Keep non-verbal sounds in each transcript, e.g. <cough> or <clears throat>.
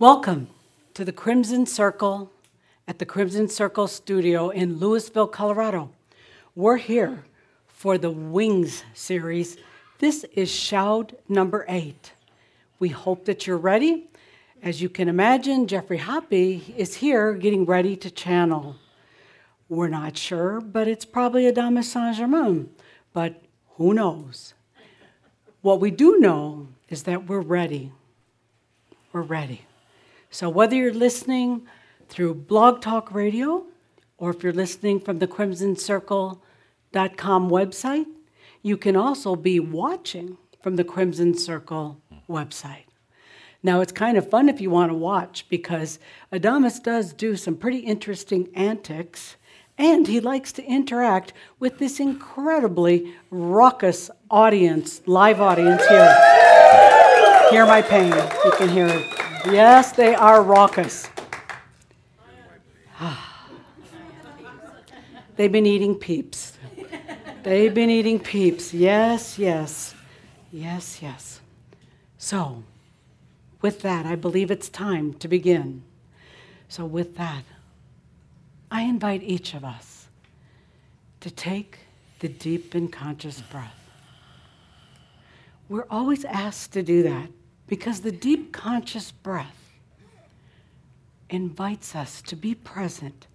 Welcome to the Crimson Circle at the Crimson Circle studio in Louisville, Colorado. We're here for the Wings series. This is Shoud number eight. We hope that you're ready. As you can imagine, Geoffrey Hoppe is here getting ready to channel. We're not sure, but it's probably Adamus Saint Germain, but who knows? What we do know is that we're ready. We're ready. So, whether you're listening through Blog Talk Radio or if you're listening from the crimsoncircle.com website, you can also be watching from the Crimson Circle website. Now, it's kind of fun if you want to watch because Adamus does do some pretty interesting antics and he likes to interact with this incredibly raucous audience, live audience here. Hear my pain. You can hear it. Yes, they are raucous. <sighs> They've been eating peeps. They've been eating peeps. Yes, yes. Yes, yes. So, with that, I believe it's time to begin. So, with that, I invite each of us to take the deep and conscious breath. We're always asked to do that because the deep conscious breath invites us to be present,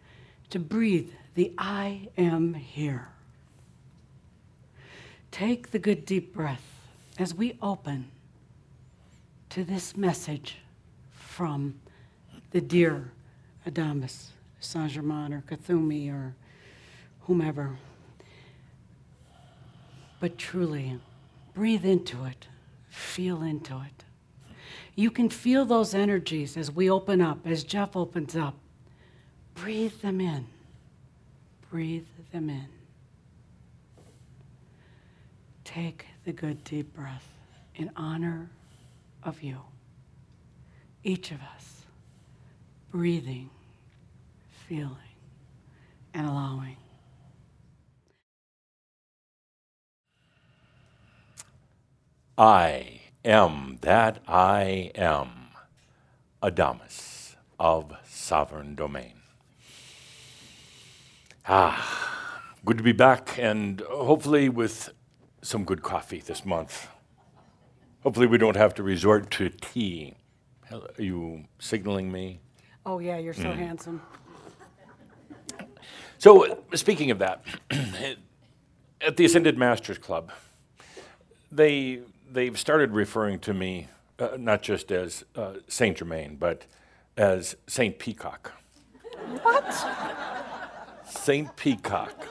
to breathe the I am here. Take the good deep breath as we open to this message from the dear Adamus Saint Germain or Kuthumi or whomever. But truly, breathe into it, feel into it. You can feel those energies as we open up, as Jeff opens up. Breathe them in. Breathe them in. Take the good deep breath in honor of you. Each of us breathing, feeling, and allowing. I am that I am, Adamus of Sovereign Domain. Ah, good to be back and hopefully with some good coffee this month. Hopefully, we don't have to resort to tea. Are you signaling me? Oh, yeah, you're so handsome. So, speaking of that, <clears throat> at the Ascended Masters Club, they they've started referring to me uh, not just as uh, Saint Germain, but as Saint Peacock. What? Saint Peacock,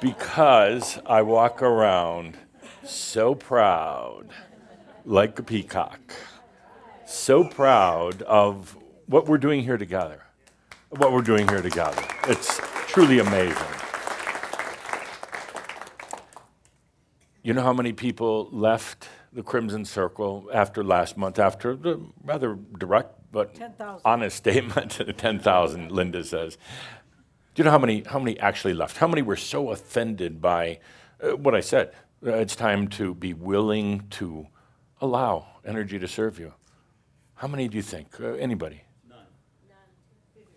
because I walk around so proud, like a peacock, so proud of what we're doing here together. What we're doing here together. It's truly amazing. You know how many people left the Crimson Circle after last month, after the rather direct but 10,000. honest statement, <laughs> 10,000, Linda says. Do you know how many, how many actually left? How many were so offended by uh, what I said? Uh, it's time to be willing to allow energy to serve you. How many do you think? Uh, anybody?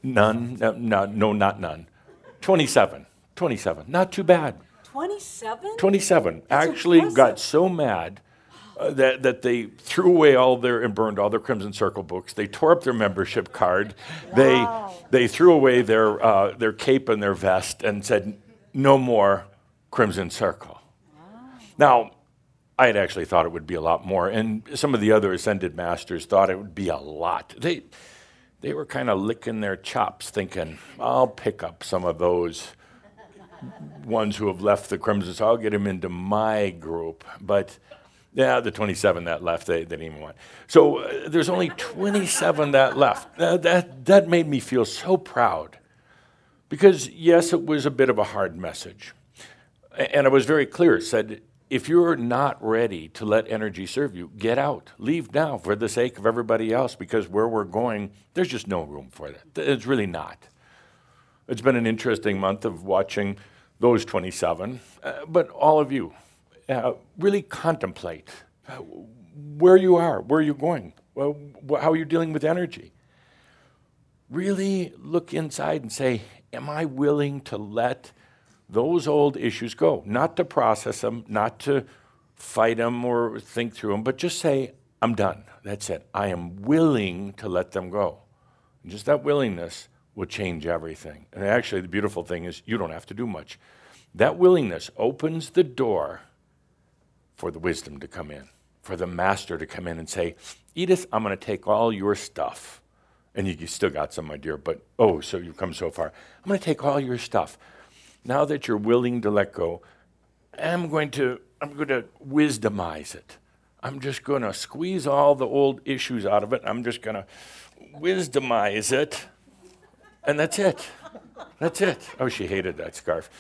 None. None? No, no, no, not none. 27. 27. Not too bad. 27? 27 actually impressive. got so mad uh, that, that they threw away all their and burned all their Crimson Circle books. They tore up their membership card. Wow. They, they threw away their, uh, their cape and their vest and said, no more Crimson Circle. Now, I had actually thought it would be a lot more, and some of the other ascended masters thought it would be a lot. They, they were kind of licking their chops, thinking, I'll pick up some of those ones who have left the Crimson, so I'll get them into my group. But yeah, the 27 that left, they, they didn't even want. So uh, there's only 27 that left. Uh, that, that made me feel so proud. Because, yes, it was a bit of a hard message. And I was very clear. It said, if you're not ready to let energy serve you, get out. Leave now for the sake of everybody else, because where we're going, there's just no room for that. It's really not. It's been an interesting month of watching those 27, uh, but all of you uh, really contemplate uh, where you are, where you're going, Well, how are dealing with energy? Really look inside and say, Am I willing to let those old issues go? Not to process them, not to fight them or think through them, but just say, I'm done. That's it. I am willing to let them go. Just that willingness will change everything. And actually, the beautiful thing is you don't have to do much. That willingness opens the door for the wisdom to come in, for the master to come in and say, Edith, I'm going to take all your stuff. And you, you still got some, my dear, but oh, so you've come so far. I'm going to take all your stuff. Now that you're willing to let go, I'm going to, I'm going to wisdomize it. I'm just going to squeeze all the old issues out of it. I'm just going to wisdomize it. And that's it. That's it. Oh, she hated that scarf.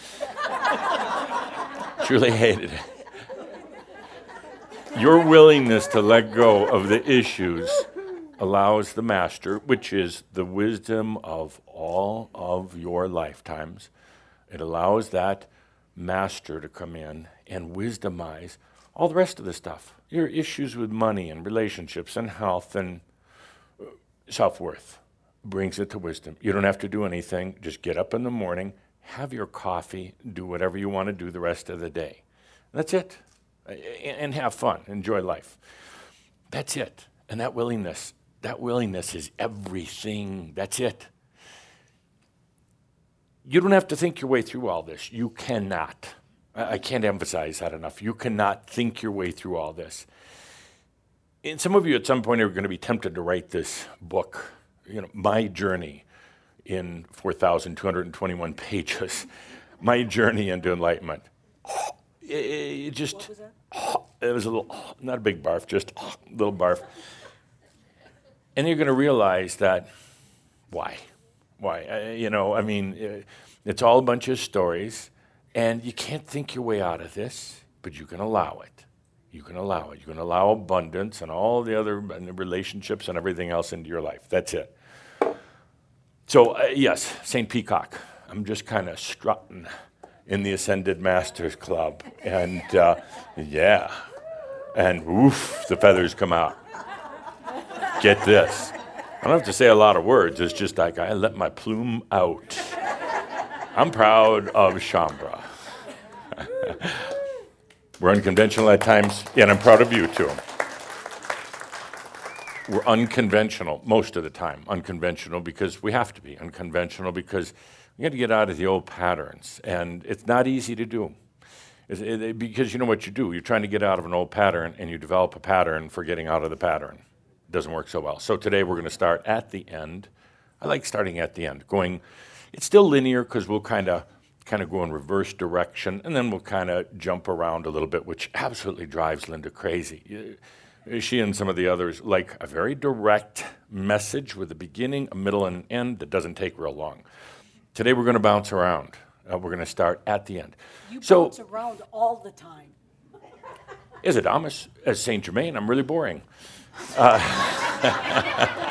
Truly hated it. Your willingness to let go of the issues allows the master, which is the wisdom of all of your lifetimes, it allows that master to come in and wisdomize all the rest of the stuff your issues with money and relationships and health and uh, self worth. Brings it to wisdom. You don't have to do anything. Just get up in the morning, have your coffee, do whatever you want to do the rest of the day. That's it. And have fun, enjoy life. That's it. And that willingness, that willingness is everything. That's it. You don't have to think your way through all this. You cannot. I can't emphasize that enough. You cannot think your way through all this. And some of you at some point are going to be tempted to write this book, you know, My Journey in 4,221 pages, <laughs> My Journey into Enlightenment. It, it just, <laughs> it was a little, <laughs> not a big barf, just a little barf. And you're going to realize that, why? Why? Uh, you know, I mean, it's all a bunch of stories and you can't think your way out of this, but you can allow it. You can allow it. You can allow abundance and all the other and the relationships and everything else into your life. That's it. So, uh, yes, St. Peacock. I'm just kind of strutting in the Ascended Masters Club. And uh, yeah, and oof, the feathers come out. Get this. I don't have to say a lot of words. It's just like I let my plume out. I'm proud of Shaumbra. <laughs> We're unconventional at times, and I'm proud of you too. We're unconventional most of the time. Unconventional because we have to be. Unconventional because we got to get out of the old patterns, and it's not easy to do. It, because you know what you do. You're trying to get out of an old pattern, and you develop a pattern for getting out of the pattern. It doesn't work so well. So today we're going to start at the end. I like starting at the end, going it's still linear because we'll kind of kind of go in reverse direction, and then we'll kind of jump around a little bit, which absolutely drives Linda crazy. She and some of the others like a very direct message with a beginning, a middle, and an end that doesn't take real long. Today we're going to bounce around. Uh, we're going to start at the end. You so, bounce around all the time. As Adamus, as Saint Germain, I'm really boring. Uh, <laughs>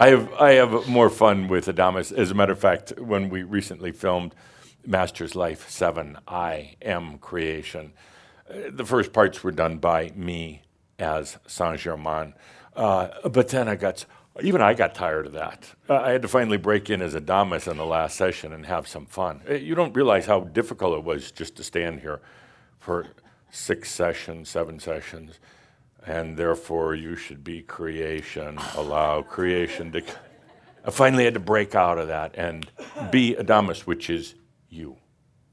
I have I have more fun with Adamus. As a matter of fact, when we recently filmed Master's Life Seven, I am creation. The first parts were done by me as Saint Germain, uh, but then I got even I got tired of that. Uh, I had to finally break in as Adamus in the last session and have some fun. Uh, you don't realize how difficult it was just to stand here for six sessions, seven sessions and therefore you should be creation. Allow creation to. I finally had to break out of that and be Adamus, which is you,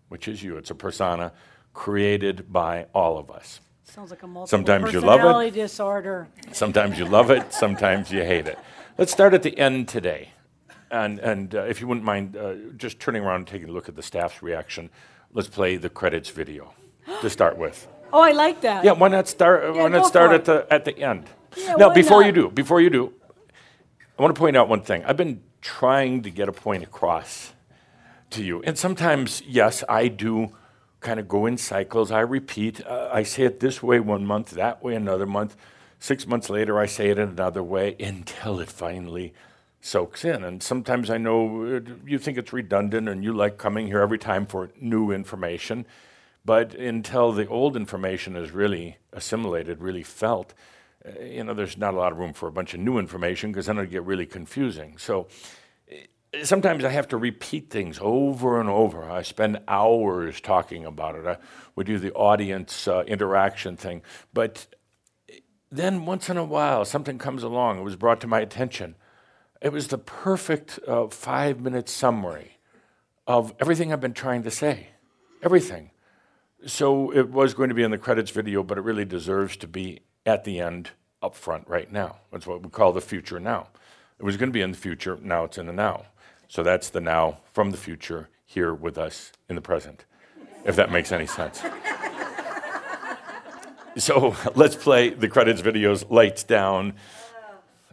which is you. It's a persona created by all of us. Sounds like a multiple sometimes you love it. disorder. Sometimes you love it. Sometimes you hate it. Let's start at the end today, and and uh, if you wouldn't mind, uh, just turning around and taking a look at the staff's reaction. Let's play the credits video <gasps> to start with. Oh, I like that. Yeah, why not start? Yeah, why not start at the at the end? Yeah, now, before not? you do, before you do, I want to point out one thing. I've been trying to get a point across to you, and sometimes, yes, I do kind of go in cycles. I repeat. Uh, I say it this way one month, that way another month. Six months later, I say it another way <laughs> until it finally soaks in. And sometimes I know uh, you think it's redundant, and you like coming here every time for new information. But until the old information is really assimilated, really felt, uh, you know, there's not a lot of room for a bunch of new information because then it'd get really confusing. So sometimes I have to repeat things over and over. I spend hours talking about it. I would do the audience uh, interaction thing. But then once in a while, something comes along. It was brought to my attention. It was the perfect uh, five minute summary of everything I've been trying to say. Everything. So it was going to be in the credits video, but it really deserves to be at the end up front right now. That's what we call the future now. It was going to be in the future, now it's in the now. So that's the now from the future here with us in the present, if that makes any sense. so <laughs> let's play the credits videos, lights down.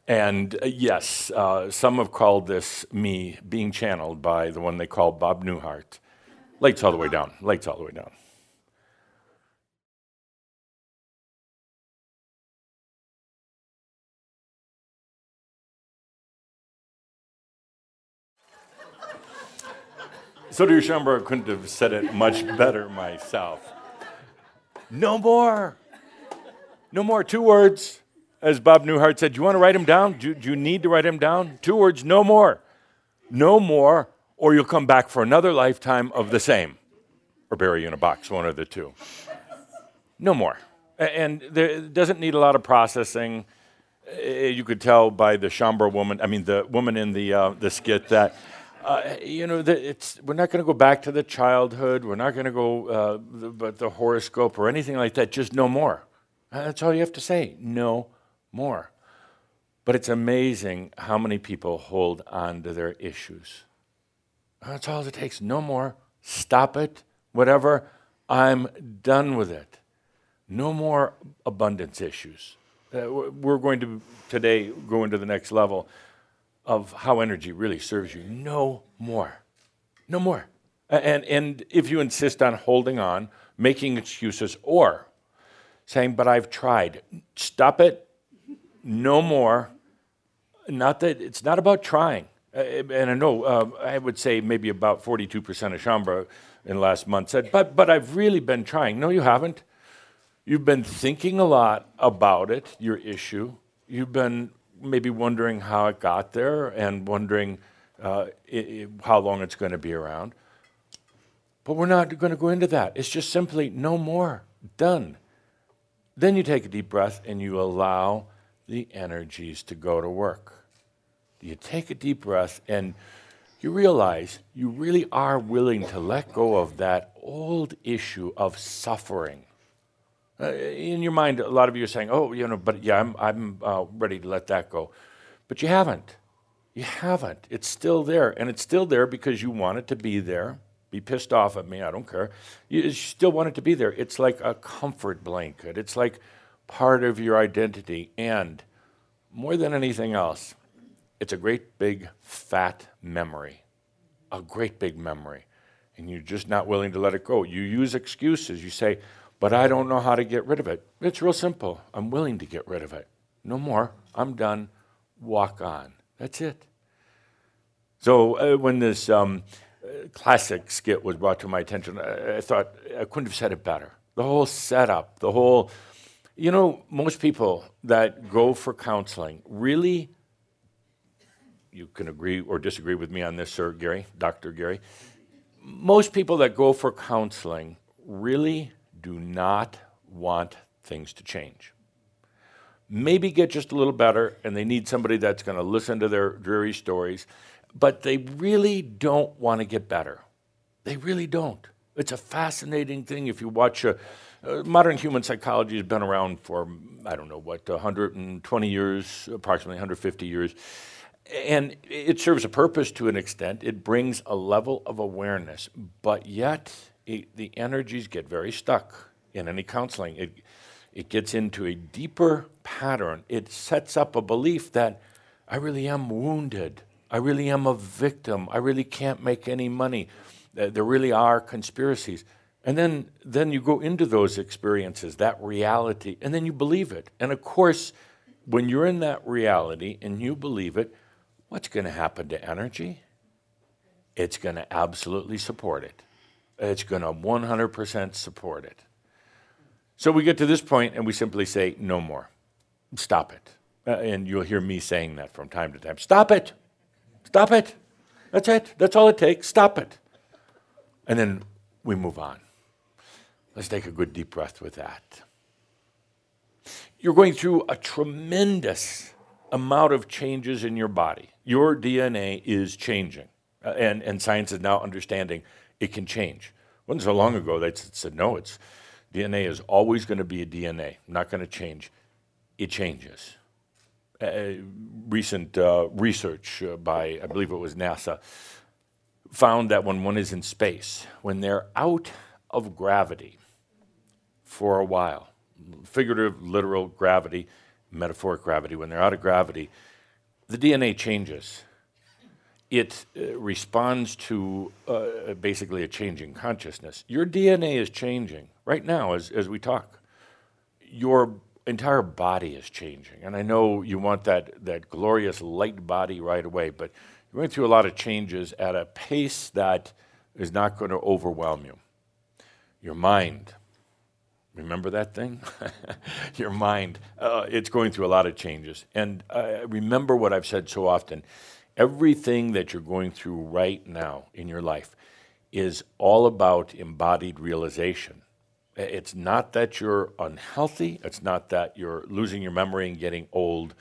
And uh, yes, uh, some have called this me being channeled by the one they call Bob Newhart. Lights all the way down, lights all the way down. Sodir Shaumbra couldn't have said it much better myself. No more. No more. Two words. As Bob Newhart said, do you want to write them down? Do, do you need to write them down? Two words, no more. No more, or you'll come back for another lifetime of the same. Or bury you in a box, one of the two. No more. And there, doesn't need a lot of processing. You could tell by the Shaumbra woman, I mean, the woman in the, uh, the skit that uh, you know, the, it's, we're not going to go back to the childhood. We're not going to go uh, the, the horoscope or anything like that. Just no more. Uh, that's all you have to say. No more. But it's amazing how many people hold on to their issues. That's all it takes. No more. Stop it. Whatever. I'm done with it. No more abundance issues. Uh, we're going to today go into the next level of how energy really serves you. No more. No more. And, and if you insist on holding on, making excuses, or saying, but I've tried, stop it. No more. Not that it's not about trying. Uh, and I know uh, I would say maybe about 42% of Shaumbra in last month said, but, but I've really been trying. No, you haven't. You've been thinking a lot about it, your issue. You've been maybe wondering how it got there and wondering uh, it, how long it's going to be around. But we're not going to go into that. It's just simply no more. Done. Then you take a deep breath and you allow the energies to go to work. You take a deep breath and you realize you really are willing to let go of that old issue of suffering uh, in your mind, a lot of you are saying, oh, you know, but yeah, I'm, I'm uh, ready to let that go. But you haven't. You haven't. It's still there. And it's still there because you want it to be there. Be pissed off at me, I don't care. You still want it to be there. It's like a comfort blanket, it's like part of your identity. And more than anything else, it's a great big fat memory. A great big memory. And you're just not willing to let it go. You use excuses. You say, but I don't know how to get rid of it. It's real simple. I'm willing to get rid of it. No more. I'm done. Walk on. That's it. So uh, when this um, uh, classic skit was brought to my attention, I, I thought I couldn't have said it better. The whole setup, the whole, you know, most people that go for counseling really, you can agree or disagree with me on this, Sir Gary, Dr. Gary. Most people that go for counseling really do not want things to change. Maybe get just a little better, and they need somebody that's going to listen to their dreary stories, but they really don't want to get better. They really don't. It's a fascinating thing if you watch a, uh, modern human psychology has been around for I don't know what 120 years, approximately 150 years, and it serves a purpose to an extent. It brings a level of awareness, but yet it, the energies get very stuck in any counseling. It, it gets into a deeper pattern. It sets up a belief that I really am wounded. I really am a victim. I really can't make any money. There really are conspiracies. And then, then you go into those experiences, that reality, and then you believe it. And of course, when you're in that reality and you believe it, what's going to happen to energy? It's going to absolutely support it it's going to 100% support it. So we get to this point and we simply say, no more. stop it. Uh, and you'll hear me saying that from time to time. Stop it. Stop it. That's it. That's all it takes. Stop it. And then we move on. Let's take a good deep breath with that. You're going through a tremendous amount of changes in your body. Your DNA is changing, uh, and, and science is now understanding it can change. Wasn't so long ago they said, no, it's DNA is always going to be a DNA, not going to change. It changes. Uh, recent uh, research uh, by, I believe it was NASA, found that when one is in space, when they're out of gravity for a while, figurative, literal gravity, metaphoric gravity, when they're out of gravity, the DNA changes. It uh, responds to uh, basically a changing consciousness. Your DNA is changing right now as, as we talk. Your entire body is changing. And I know you want that, that glorious light body right away, but you're going through a lot of changes at a pace that is not going to overwhelm you. Your mind, remember that thing? <laughs> Your mind, uh, it's going through a lot of changes. And uh, remember what I've said so often everything that you're going through right now in your life is all about embodied realization. It's not that you're unhealthy. It's not that you're losing your memory and getting old.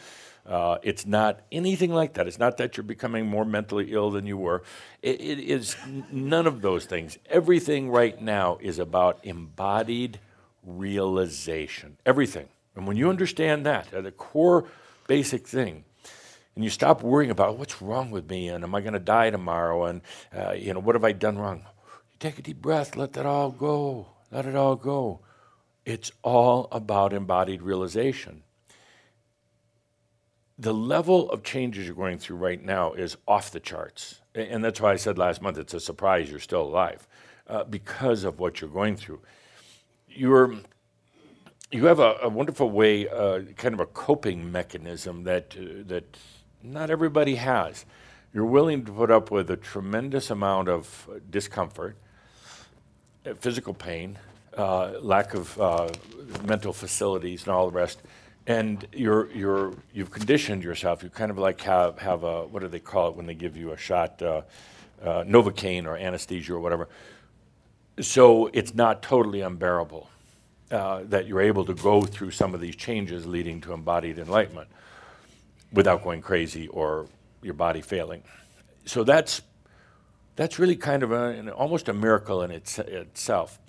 Uh, it's not anything like that. It's not that you're becoming more mentally ill than you were. it, it is none of those things. Everything right now is about embodied realization. Everything. And when you understand that, at the core basic thing, and you stop worrying about what's wrong with me and am I going to die tomorrow and uh, you know what have I done wrong? You take a deep breath, let that all go. Let it all go. It's all about embodied realization. The level of changes you're going through right now is off the charts. And that's why I said last month it's a surprise you're still alive uh, because of what you're going through. You're, you have a, a wonderful way, uh, kind of a coping mechanism that, uh, that not everybody has. You're willing to put up with a tremendous amount of discomfort physical pain, uh, lack of uh, mental facilities, and all the rest. And you're, you're, you've conditioned yourself. You kind of like have, have a, what do they call it when they give you a shot, uh, uh Novocaine or anesthesia or whatever. So it's not totally unbearable uh, that you're able to go through some of these changes leading to embodied enlightenment without going crazy or your body failing. So that's that's really kind of a, an, almost a miracle in its, itself.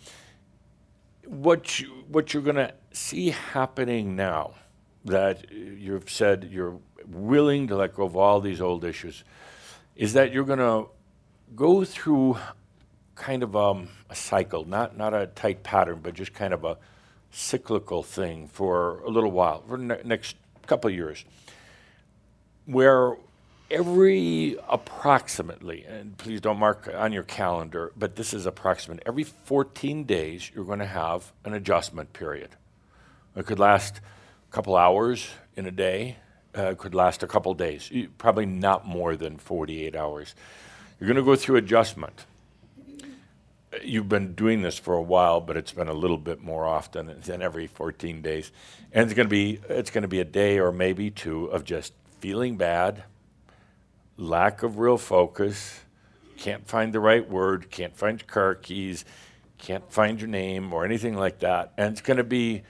What, you, what you're going to see happening now that you've said you're willing to let go of all these old issues is that you're going to go through kind of um, a cycle, not, not a tight pattern, but just kind of a cyclical thing for a little while, for the ne- next couple of years, where every approximately, and please don't mark on your calendar, but this is approximate, every 14 days you're going to have an adjustment period. It could last a couple hours in a day, uh, it could last a couple days, probably not more than 48 hours. You're going to go through adjustment. You've been doing this for a while, but it's been a little bit more often than every 14 days. And it's going to be it's going to be a day or maybe two of just feeling bad, lack of real focus, can't find the right word, can't find your car keys, can't find your name or anything like that. And it's going to be,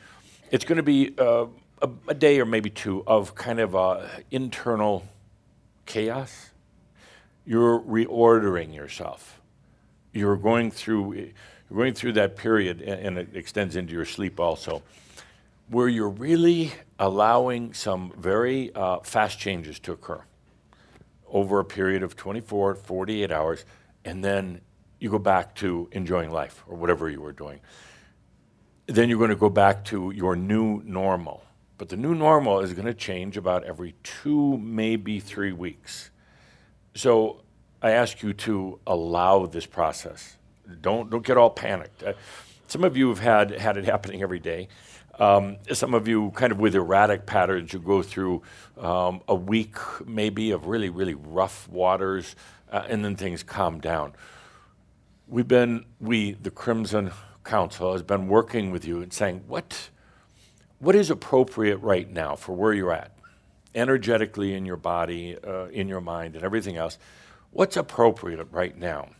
it's going to be uh, a, a, day or maybe two of kind of uh, internal chaos. You're reordering yourself. You're going through, you're going through that period, and, and it extends into your sleep also, where you're really allowing some very uh, fast changes to occur over a period of 24, 48 hours, and then you go back to enjoying life or whatever you were doing. Then you're going to go back to your new normal. But the new normal is going to change about every two, maybe three weeks. So I ask you to allow this process. Don't, don't get all panicked. Uh, some of you have had, had it happening every day. Um, some of you, kind of with erratic patterns, you go through um, a week maybe of really, really rough waters, uh, and then things calm down. We've been, we, the Crimson Council, has been working with you and saying, what, what is appropriate right now for where you're at, energetically in your body, uh, in your mind, and everything else. What's appropriate right now?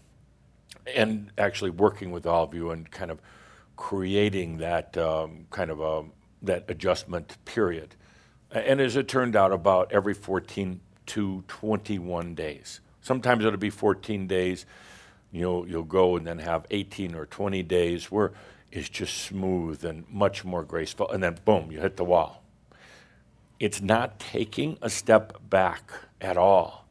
And actually working with all of you and kind of creating that um, kind of a, that adjustment period. And as it turned out, about every 14 to 21 days. Sometimes it'll be 14 days. You'll, you'll go and then have 18 or 20 days where it's just smooth and much more graceful. And then, boom, you hit the wall. It's not taking a step back at all.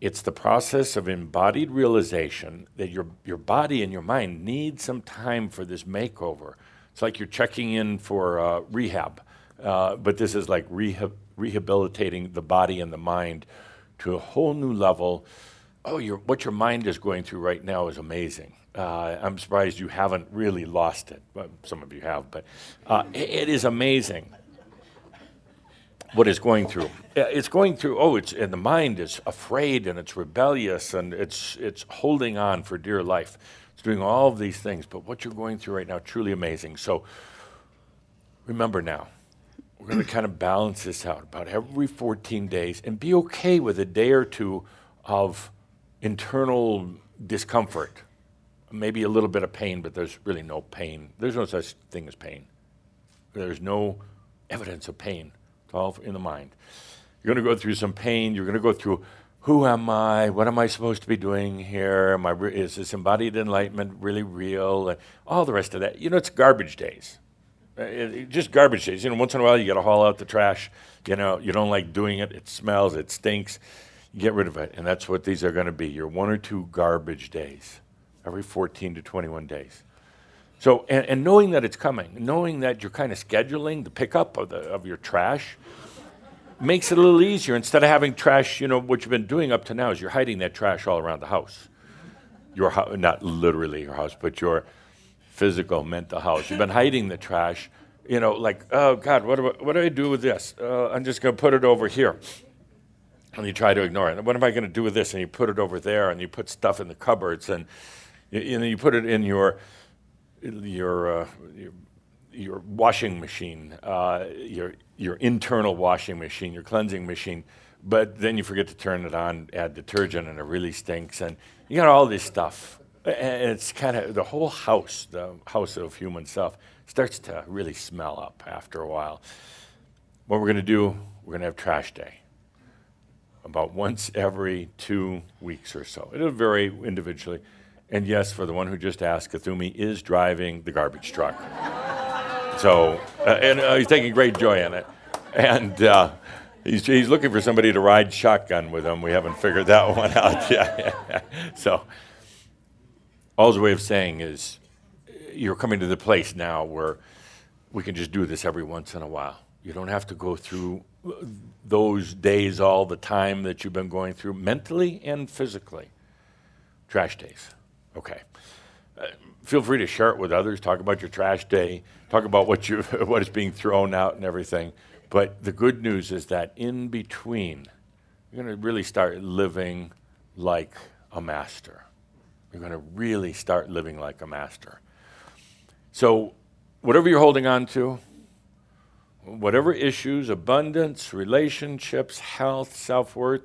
It's the process of embodied realization that your, your body and your mind need some time for this makeover. It's like you're checking in for uh, rehab, uh, but this is like rehab, rehabilitating the body and the mind to a whole new level. Oh, your, what your mind is going through right now is amazing. Uh, I'm surprised you haven't really lost it. Well, some of you have, but uh, it, it is amazing what it's going through. It's going through. Oh, it's and the mind is afraid and it's rebellious and it's it's holding on for dear life. It's doing all of these things. But what you're going through right now, truly amazing. So remember now, we're going to kind of balance this out about every 14 days and be okay with a day or two of internal discomfort. Maybe a little bit of pain, but there's really no pain. There's no such thing as pain. There's no evidence of pain. It's all in the mind. You're going to go through some pain. You're going to go through who am I? What am I supposed to be doing here? Am I re- is this embodied enlightenment really real? And all the rest of that. You know, it's garbage days. Uh, it, just garbage days. You know, once in a while you got to haul out the trash. You know, you don't like doing it. It smells. It stinks. You get rid of it, and that's what these are going to be. Your one or two garbage days, every 14 to 21 days. So, and, and knowing that it's coming, knowing that you're kind of scheduling the pickup of, the, of your trash, makes it a little easier. Instead of having trash, you know, what you've been doing up to now is you're hiding that trash all around the house. Your ho- not literally your house, but your physical, mental house. You've been <laughs> hiding the trash, you know, like, oh God, what do I, what do, I do with this? Uh, I'm just going to put it over here. And you try to ignore it. What am I going to do with this? And you put it over there, and you put stuff in the cupboards, and you, know, you put it in your your, uh, your your washing machine, uh, your your internal washing machine, your cleansing machine, but then you forget to turn it on, add detergent, and it really stinks. And you got all this stuff, and it's kind of the whole house, the house of human self, starts to really smell up after a while. What we're going to do, we're going to have trash day. About once every two weeks or so. It'll vary individually. And yes, for the one who just asked, Kuthumi is driving the garbage truck. So, uh, and uh, he's taking great joy in it. And uh, he's, he's looking for somebody to ride shotgun with him. We haven't figured that one <laughs> out yet. so, all's a way of saying is you're coming to the place now where we can just do this every once in a while. You don't have to go through those days all the time that you've been going through mentally and physically. Trash days. Okay. Uh, feel free to share it with others. Talk about your trash day. Talk about what you <laughs> what is being thrown out and everything. But the good news is that in between, you're going to really start living like a master. You're going to really start living like a master. So, whatever you're holding on to, whatever issues, abundance, relationships, health, self worth,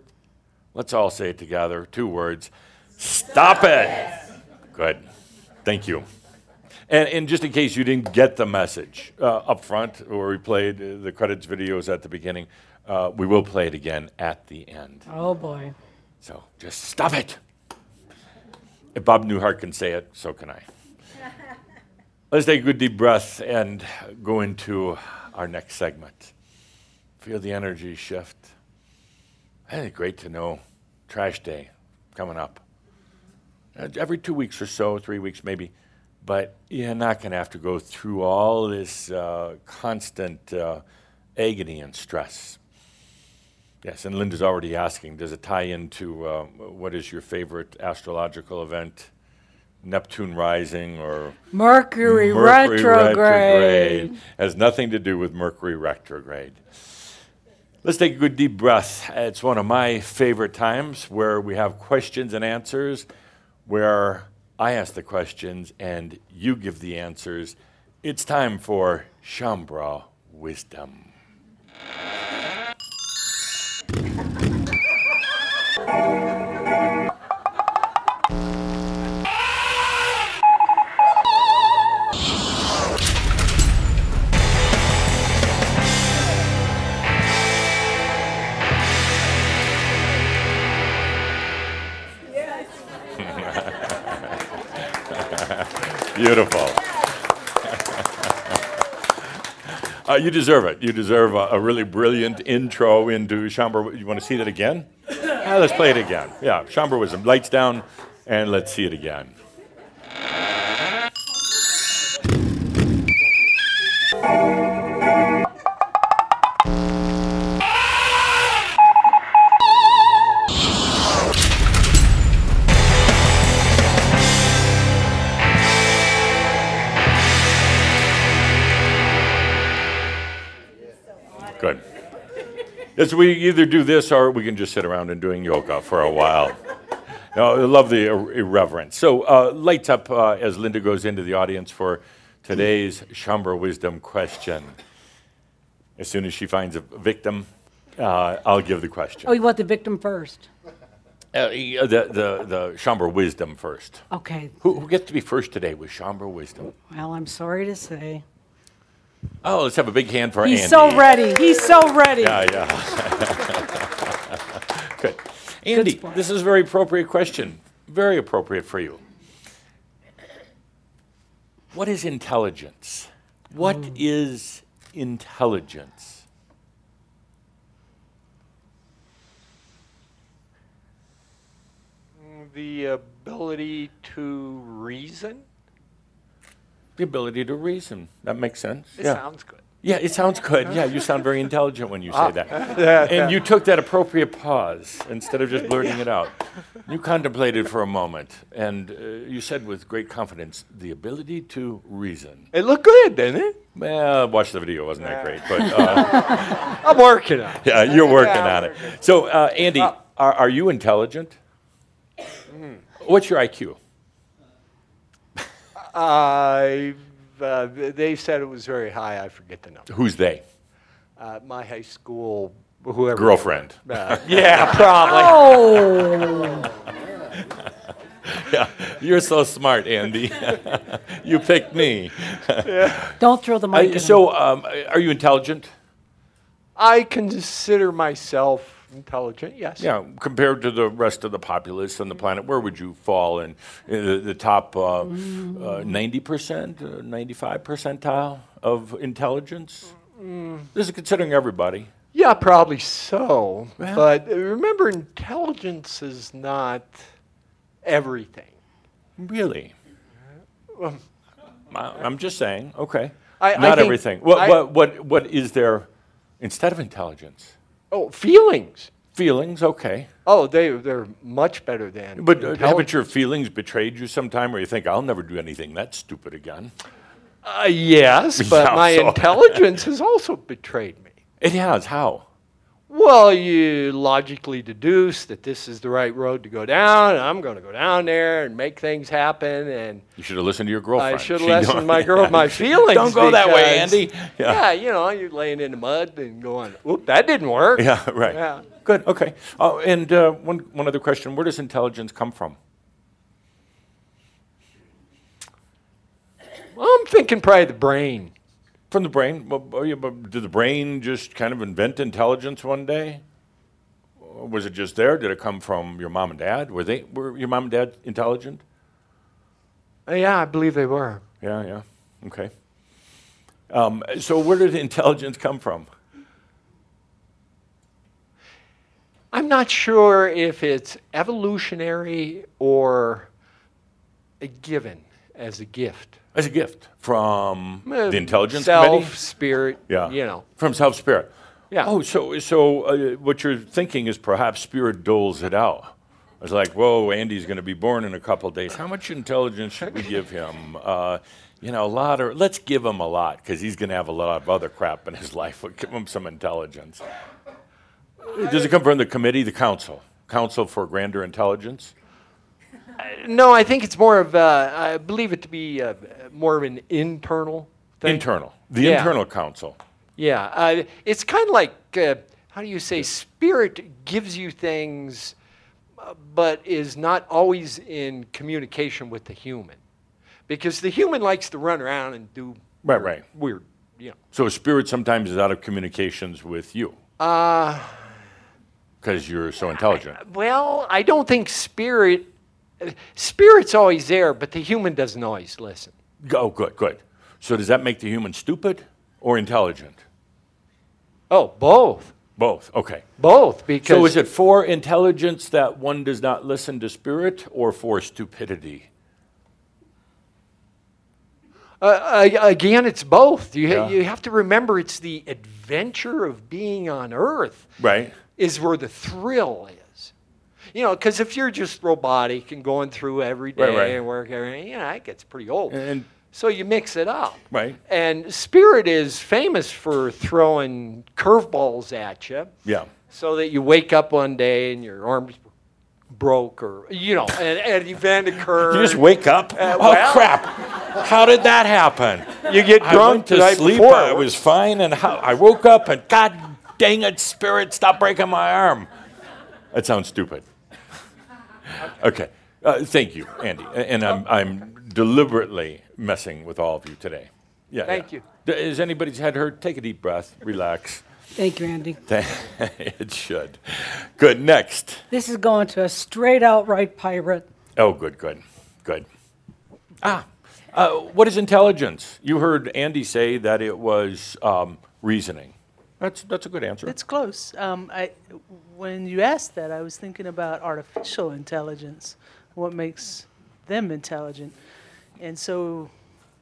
let's all say it together two words stop it. Good. Thank you. And, and, just in case you didn't get the message uh, up front, where we played the credits videos at the beginning, uh, we will play it again at the end. Oh, boy. So just stop it. If Bob Newhart can say it, so can I. <laughs> Let's take a good deep breath and go into our next segment. Feel the energy shift. I think great to know. Trash day coming up. Uh, every two weeks or so, three weeks maybe. But you're not going to have to go through all this uh, constant uh, agony and stress. Yes, and Linda's already asking does it tie into uh, what is your favorite astrological event? Neptune rising or Mercury, Mercury retrograde. retrograde. Has nothing to do with Mercury retrograde. Let's take a good deep breath. It's one of my favorite times where we have questions and answers where I ask the questions and you give the answers. It's time for Shaumbra wisdom. Beautiful. Uh, you deserve it. You deserve a, a, really brilliant intro into Shaumbra. You want to see that again? <laughs> Yeah, let's play it again. Yeah, Shaumbra. Lights down, and let's see it again. Yes, we either do this or we can just sit around and doing yoga for a while. No, I love the irreverence. So, uh, lights up uh, as Linda goes into the audience for today's Shaumbra Wisdom question. As soon as she finds a victim, uh, I'll give the question. Oh, you want the victim first? Uh, the, the, the Shaumbra Wisdom first. Okay. Who, who gets to be first today with Shaumbra Wisdom? Well, I'm sorry to say. Oh, let's have a big hand for He's Andy. He's so ready. He's so ready. Yeah, yeah. <laughs> Good. Andy, sport. this is a very appropriate question. Very appropriate for you. What is intelligence? What mm. is intelligence? The ability to reason? The ability to reason. That makes sense. It yeah. sounds good. Yeah, it sounds good. <laughs> Yeah, you sound very intelligent when you say that. <laughs> yeah, And you took that appropriate pause instead of just blurting it out. You contemplated for a moment, and uh, you said with great confidence, the ability to reason. It looked good, didn't it? Well, watch the video, wasn't that great? But <laughs> uh, I'm working on it. yeah, you're working Yeah, on it. So, uh, Andy, Uh, are, are you intelligent? What's your IQ? I, uh, they said it was very high. I forget the number. Who's they? Uh, my high school, whoever. Girlfriend. Uh, yeah, <laughs> probably. Oh, <laughs> Yeah, you're so smart, Andy. <laughs> you picked me. don't throw the mic. At him. so, um, are you intelligent? I consider myself intelligent, yes. Yeah, compared to the rest of the populace on the planet, where would you fall in, in the, the top uh, ninety percent, uh, ninety-five percentile of intelligence? This is considering everybody. Yeah, probably so. Well- But uh, remember, intelligence is not everything. Really? I- I'm just saying. Okay. I- I Not think- everything. What, I- what, what, what is there instead of intelligence? Oh, feelings. Feelings. Okay. Oh, they, they're much better than. But uh, haven't your feelings betrayed you sometime, where you think I'll never do anything that stupid again? Uh, yes, but <laughs> Yeah, my so- <laughs> intelligence has also betrayed me. It has. How? Well, you logically deduce that this is the right road to go down, and I'm going to go down there and make things happen, and You should have listened to your girlfriend. I should have listened to my <laughs> girl, my feelings. Don't go that way, Andy. Yeah. you know, you're laying in the mud and going, "Oop, that didn't work." Yeah, right. Yeah. Good. Okay. Oh, and uh, one one other question: Where does intelligence come from? Well, I'm thinking probably the brain. From the brain. Oh, did the brain just kind of invent intelligence one day? Was it just there? Did it come from your mom and dad? Were they were your mom and dad intelligent? Uh, yeah, I believe they were. Yeah. Yeah. Okay. Um, so where did intelligence come from? I'm not sure if it's evolutionary or a given as a gift. As a gift from Uh, the intelligence self, committee. spirit. Yeah. You know. From self spirit. Yeah. Oh, so so uh, what you're thinking is perhaps spirit doles it out. It's like, whoa, Andy's going to be born in a couple of days. How much intelligence should we give him? <laughs> Uh, you know, a lot, or let's give him a lot because he's going to have a lot of other crap in his <laughs> life. We'll give him some intelligence. Does it come from the committee, the council, Council for Grander Intelligence? No, I think it's more of. Uh, I believe it to be uh, more of an internal thing. Internal, the Yeah. internal council. Yeah, uh, it's kind of like uh, how do you say? Spirit gives you things, but is not always in communication with the human, because the human likes to run around and do Right, right. weird, you know. So spirit sometimes is out of communications with you Uh, because you're so intelligent. well, I don't think spirit. Spirit's always there, but the human doesn't always listen. Oh, good, good. So does that make the human stupid or intelligent? Oh, both, Both. Okay. both. Because So is it for intelligence that one does not listen to spirit or for stupidity? Uh, again, it's both. You, Yeah. you have to remember it's the adventure of being on Earth Right. is where the thrill is. You know, because if you're just robotic and going through every day Right, right. and work, everything, you know, that gets pretty old. And so you mix it up. right. And Spirit is famous for throwing curveballs at you Yeah. so that you wake up one day and your arms broke or, you know, an, an event occurred. You just wake up. Uh, oh well- crap! How did that happen? <laughs> You get drunk I went to the sleep. before. I was fine, and how, I woke up, and God dang it, spirit, stop breaking my arm. That sounds stupid. <laughs> Okay, uh, thank you, Andy, and I'm I'm deliberately messing with all of you today. Yeah. Thank yeah. you. D- Is anybody's head hurt? Take a deep breath. Relax. Thank you, Andy. <laughs> it should. Good. Next. This is going to a straight outright pirate. Oh, good, good, good. Ah, uh, what is intelligence? You heard Andy say that it was um, reasoning. That's that's a good answer. It's close. Um, I, when you asked that, I was thinking about artificial intelligence, what makes them intelligent, and so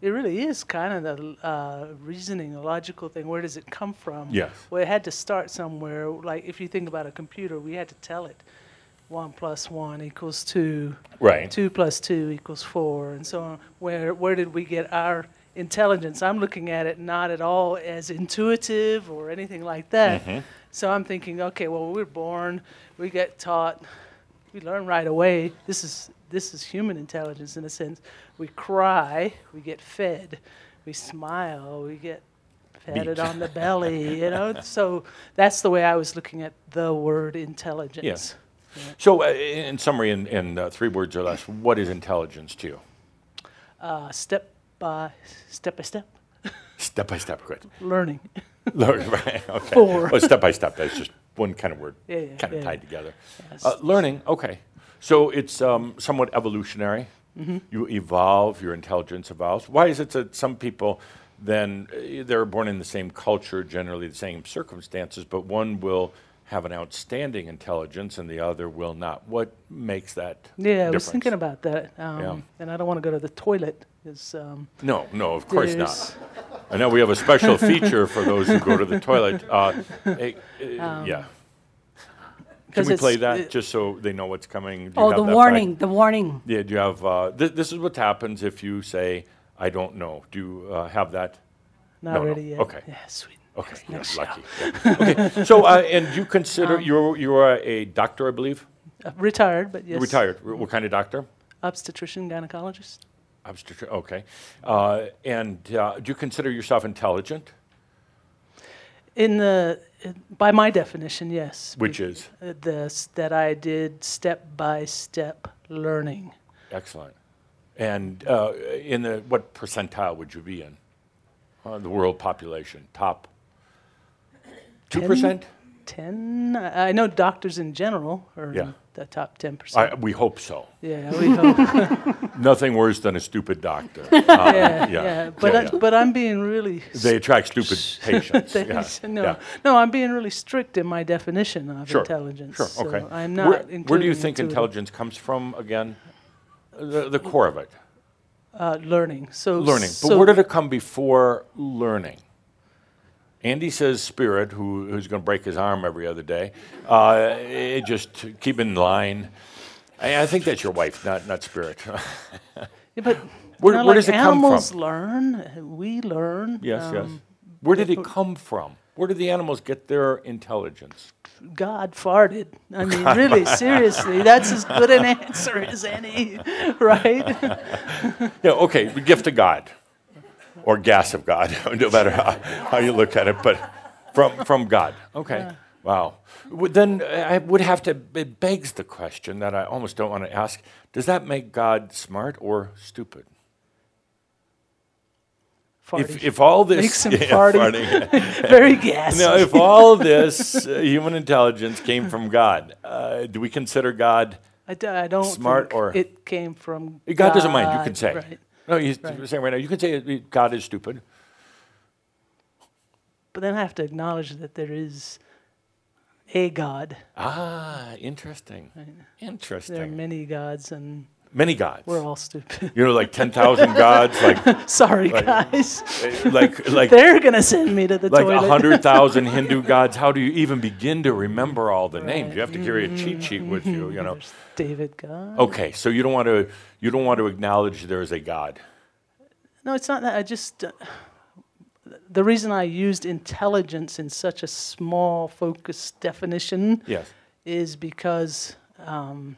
it really is kind of the uh, reasoning, a logical thing. Where does it come from? Yes. Well, it had to start somewhere. Like if you think about a computer, we had to tell it one plus one equals two. right. Two plus two equals four, and so on. Where where did we get our intelligence? I'm looking at it not at all as intuitive or anything like that. Mm-hmm. So I'm thinking, okay, well, we're born, we get taught, we learn right away. This is this is human intelligence in a sense. We cry, we get fed. We smile, we get patted Beat. on the belly. You know, <laughs> so that's the way I was looking at the word intelligence. Yes. So, uh, in summary, in, in uh, three words or less, what is intelligence to you? Uh, step by step by step Step by step, good. learning. <laughs> Learn, right? Okay. Four. Well, step by step. That's just one kind of word, Yeah, yeah, kind of yeah. tied together. Uh, learning, okay. So it's um, somewhat evolutionary. Mm-hmm. You evolve, your intelligence evolves. Why is it that some people then uh, they're born in the same culture, generally the same circumstances, but one will have an outstanding intelligence and the other will not? What makes that? Yeah, I was thinking about that. Um. And I don't want to go to the toilet. Is um, No, no, of course not. I know we have a special <laughs> feature for those who go to the toilet. Uh, eh, eh, yeah. Can 'cause we it's- play that it- just so they know what's coming? Do you Oh, have the that back? warning, the warning. Yeah, do you have, uh, th- this is what happens if you say, I don't know. Do you uh, have that? not No, ready yet. Okay. Yeah, sweet. Okay, Next lucky. Yeah. Okay, so, uh, and you consider, you're, you're a doctor, I believe? Uh, retired, but yes. Retired. Wh- What kind of doctor? Obstetrician, gynecologist. Obstetric, okay. Uh, And uh, do you consider yourself intelligent? In the, by my definition, yes. Which is? uh, this that I did step by step learning. Excellent. And uh, in the, what percentile would you be in? Uh, the world population, top? 2%? Ten. I I know doctors in general are Yeah. The top ten I, percent. we hope so. Yeah, we hope. <laughs> Nothing worse than a stupid doctor. <laughs> Uh, yeah, yeah. yeah, But Yeah, I, but I'm being really. <laughs> They attract stupid patients. They- yeah. no, no, I'm being really strict in my definition of Sure. intelligence. Sure, so okay. I'm where, not where do you think intelligence comes from again? The, the core of it. Uh, learning. So Learning. But so where did it come before learning? Andy says spirit, who, who's going to break his arm every other day. Uh, it just keep in line. I, I think that's your wife, not, not spirit. <laughs> Yeah, but <laughs> Where- where like does it come from? animals learn. We learn. yes, yes. um, Where did it come from? Where did the animals get their intelligence? God farted. I mean, <laughs> really, seriously, that's as good an answer as any, right? Yeah, okay, the gift of God. Or gas of God, <laughs> no matter how, how you look at it, but from, from God. Okay. Wow. Then I would have to, it begs the question that I almost don't want to ask does that make God smart or stupid? If, if all this. Makes <laughs> him Yeah, farty. farting. <laughs> Very gassy. Now, if all this uh, human intelligence came from God, uh, do we consider God? I, d- I don't Smart think or- it came from God God doesn't mind. You can say. Right. No, you're Right. saying right now. You can say God is stupid. But then I have to acknowledge that there is a God. Ah, interesting. Interesting. There are many gods, and Many gods. we're all stupid. You know, like ten thousand gods, like <laughs> Sorry, Right. guys. uh, like like They're gonna send me to the like a toilet. hundred thousand <laughs> Hindu gods. How do you even begin to remember all the names? You have to carry a cheat sheet with you. You know. There's David God. Okay, so you don't want to you don't want to acknowledge there is a God. No, it's not that. I just. Uh, the reason I used intelligence in such a small, focused definition Yes. is because um,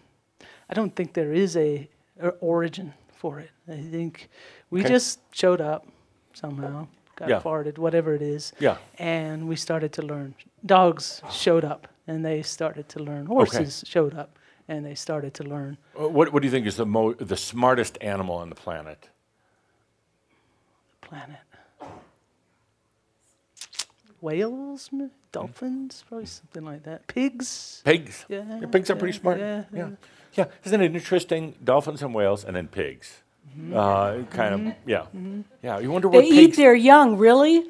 I don't think there is a, a origin for it. I think we Okay. just showed up somehow, got Yeah. farted, whatever it is, Yeah. and we started to learn. Dogs showed up and they started to learn. Horses showed up and they started to learn. Uh, What What do you think is the mo- the smartest animal on the planet? The planet. Whales, dolphins, probably something like that. Pigs. Pigs. Yeah, pigs are pretty yeah, smart. yeah, yeah. Yeah. Isn't it interesting? Dolphins and whales, and then pigs. Mm-hmm. Uh, kind of. Mm-hmm. Yeah. Mm-hmm. Yeah. You wonder what They eat pigs. their young, really?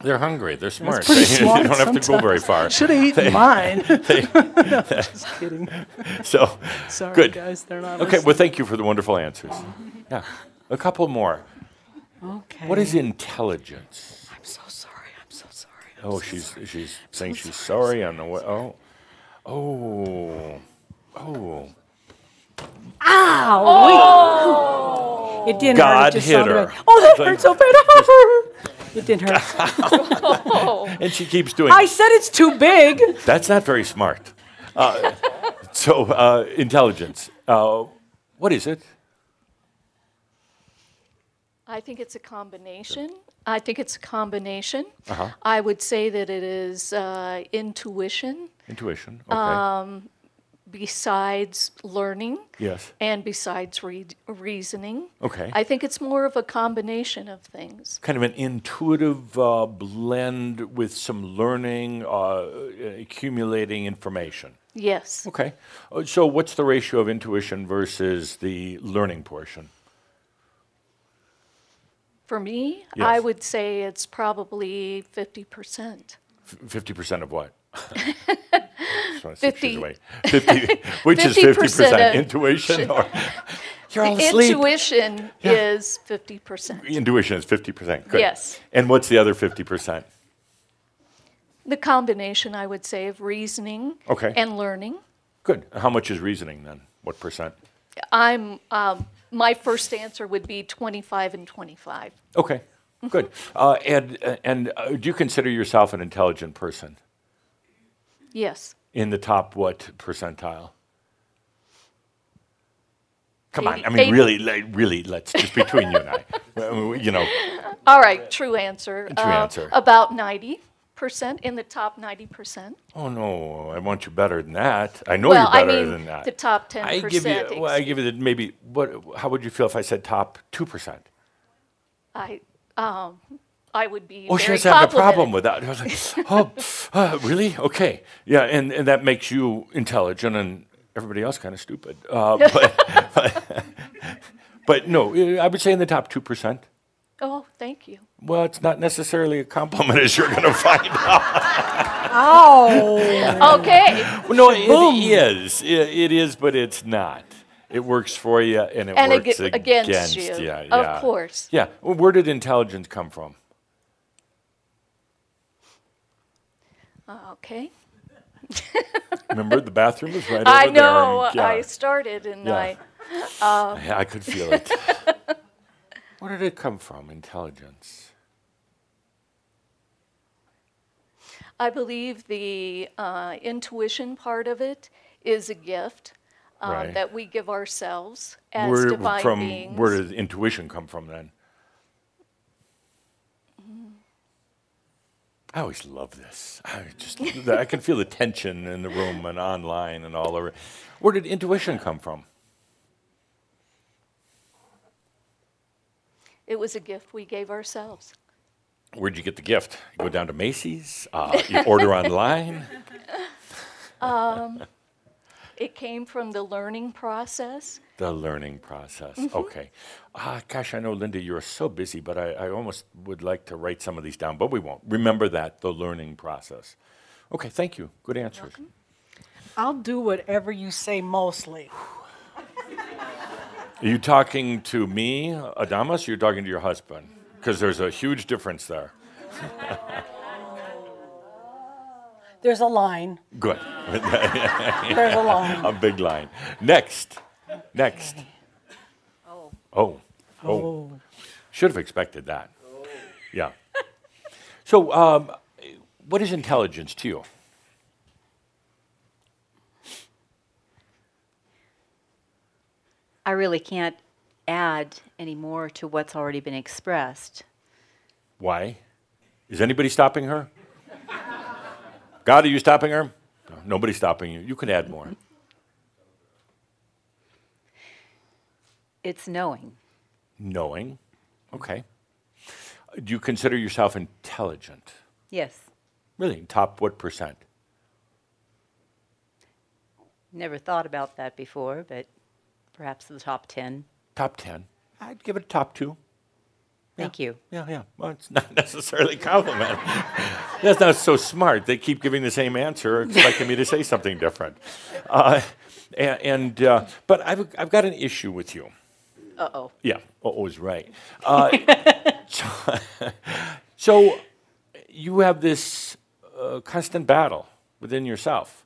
They're hungry. They're smart. pretty <laughs> They, smart don't have to go very far. Should have eaten mine. <laughs> <laughs> They, no, just kidding. So, Sorry, Good. guys. They're not. okay. listening. Well, thank you for the wonderful answers. Oh. Yeah. A couple more. Okay. What is intelligence? I'm so sorry. I'm so sorry. I'm Oh, so she's sorry. she's saying she's sorry on the way. Oh, oh, oh. Ow! It didn't hurt. God It just hit her. like, oh, that Like- hurt so bad. <laughs> it didn't hurt. <laughs> And she keeps doing. I said it's too big. That's not very smart. Uh, <laughs> so, uh, intelligence. Uh, what is it? I think it's a combination. I think it's a combination. Uh-huh. I would say that it is uh, intuition Intuition. Okay. Besides learning yes. and besides re- reasoning. Okay. I think it's more of a combination of things. kind of an intuitive uh, blend with some learning, uh, accumulating information. Yes. Okay. Uh, So, what's the ratio of intuition versus the learning portion? For me, I would say it's probably 50%. Fifty percent of what? <laughs> Just wanna see 50 awake. 50, <laughs> which is 50% fifty percent intuition, or <laughs> you're all asleep. intuition Yeah. is 50%. Intuition is fifty percent. Good. Yes. And what's the other fifty percent? The combination, I would say, of reasoning Okay. and learning. Good. How much is reasoning then? What percent? I'm, um, my first answer would be 25 and 25. Okay. Good. Uh, and uh, and uh, do you consider yourself an intelligent person? Yes. In the top what percentile? Come on. I mean, really, really. Let's just between you and I. <laughs> Uh, You know. All right, true answer. True answer. About 90% in the top 90%. Oh no, I want you better than that. I know well, you're better I mean, than that. the top 10%. I give you. Well, I give you the maybe. What? How would you feel if I said top two percent? I, um, I would be Oh, she very doesn't have a problem with that. <laughs> I was like, oh, uh, really? Okay, yeah, and, and that makes you intelligent, and everybody else kind of stupid. Uh, <laughs> but, but, but no, I would say in the top two percent. Oh, thank you. Well, it's not necessarily a compliment, <laughs> as you're going to find out. Oh. Okay. Well, no, it is. It, it is, but it's not. It works for you, and it And works ag- against you, Yeah, of course. Yeah. Well, where did intelligence come from? Okay. <laughs> Remember, the bathroom was right <laughs> over there. I know. yeah. I started and Yeah. I. Yeah, <laughs> I could feel it. Where did it come from? Intelligence. I believe the uh, intuition part of it is a gift um, Right. that we give ourselves as Where divine from? beings. Where did intuition come from then? I always love this. I just I can feel the tension in the room and online and all over. Where did intuition come from? It was a gift we gave ourselves. Where'd you get the gift? You go down to Macy's. Uh, you order <laughs> online. It came from the learning process. The learning process. Okay. Ah, gosh, I know, Linda, you're so busy, but I, I almost would like to write some of these down, but we won't. Remember that, the learning process. Okay, thank you. Good answers. I'll do whatever you say mostly. Are you talking to me, Adamus, or you're talking to your husband? Because there's a huge difference there. <laughs> There's a line. Good. <laughs> There's a line. a big line. Next. Next. Oh, Oh. Oh. Oh. Should have expected that. Yeah. So, um, what is intelligence to you? I really can't add any more to what's already been expressed. Why? Is anybody stopping her? God, are you stopping her? No, nobody's stopping you. You can add more. It's knowing. Knowing. Okay. Do you consider yourself intelligent? Yes. Really? Top what percent? Never thought about that before, but perhaps the top 10. Top 10. I'd give it a top two. Thank you. Yeah, yeah. Well, it's not <laughs> necessarily a compliment. <laughs> That's not so smart. They keep giving the same answer, expecting me to say something different. Uh, and, and uh, but I've, I've got an issue with you. Uh oh. Yeah, Uh oh is right. Uh, <laughs> so, so you have this uh, constant battle within yourself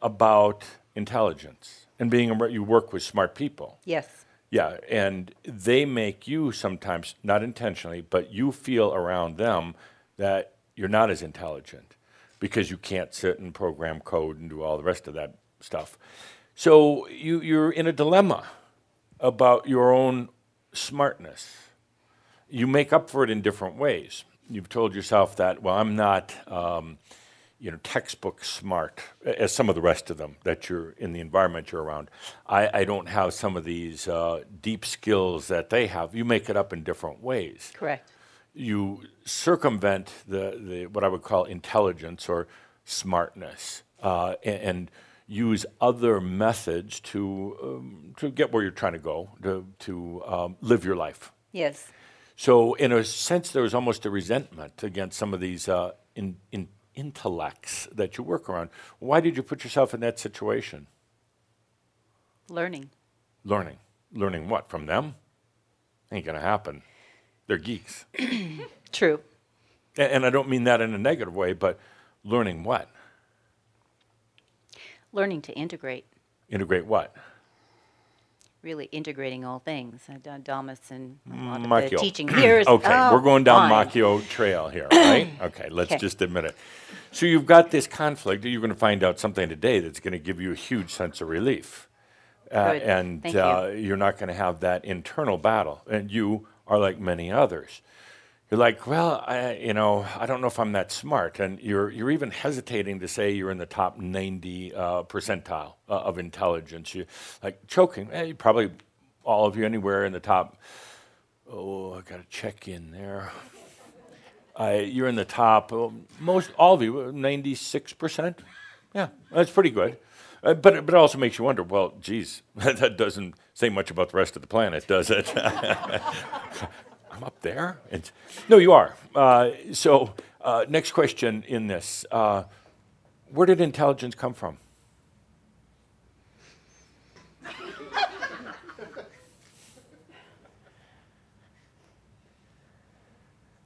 about intelligence and being a, you work with smart people. Yes. Yeah, and they make you sometimes, not intentionally, but you feel around them that you're not as intelligent because you can't sit and program code and do all the rest of that stuff. So you, you're in a dilemma about your own smartness. You make up for it in different ways. You've told yourself that, well, I'm not. Um, you know, textbook smart as some of the rest of them that you're in the environment you're around. I, I don't have some of these uh, deep skills that they have. You make it up in different ways. Correct. You circumvent the, the what I would call intelligence or smartness, uh, and, and use other methods to um, to get where you're trying to go to to um, live your life. Yes. So, in a sense, there was almost a resentment against some of these uh, in, in intellects that you work around. Why did you put yourself in that situation? Learning. Learning. Learning what? From them? Ain't going to happen. They're geeks. <clears throat> True. A- And I don't mean that in a negative way, but learning what? Learning to integrate. Integrate what? Really integrating all things. I've done and a lot of the teaching here. <clears throat> is- Okay, oh, we're going down fine. Machio Trail here, <clears throat> right? Okay, let's just admit it. So you've got this conflict. You're going to find out something today that's going to give you a huge sense of relief. Uh, and you. uh, you're not going to have that internal battle. And you are like many others. You're like, well, I, you know, I don't know if I'm that smart, and you're you're even hesitating to say you're in the top 90 uh, percentile uh, of intelligence. You like choking. Eh, probably all of you anywhere in the top. Oh, I got to check in there. Uh, you're in the top. uh, most all of you, 96 percent. Yeah, that's pretty good. Uh, but but it also makes you wonder. Well, geez, <laughs> that doesn't say much about the rest of the planet, does it? <laughs> I'm up there. It's, no, you are. Uh, so, uh, next question in this: uh, Where did intelligence come from? <laughs>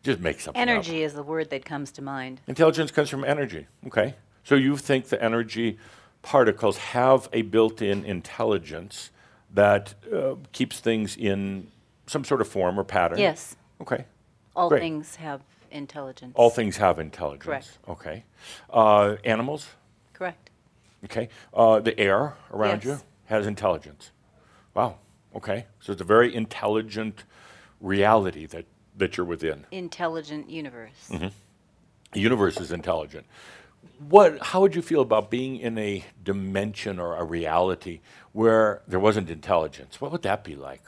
Just make something up. Energy is the word that comes to mind. Intelligence comes from energy. Okay. So you think the energy particles have a built in intelligence that uh, keeps things in some sort of form or pattern? Yes. Okay. All Great. things have intelligence. All things have intelligence. Correct. Okay. Uh, animals? Correct. Okay. Uh, the air around you has intelligence. Wow. Okay. So it's a very intelligent reality that, that you're within. Intelligent universe. Mm-hmm. The universe is intelligent. What, how would you feel about being in a dimension or a reality where there wasn't intelligence? What would that be like?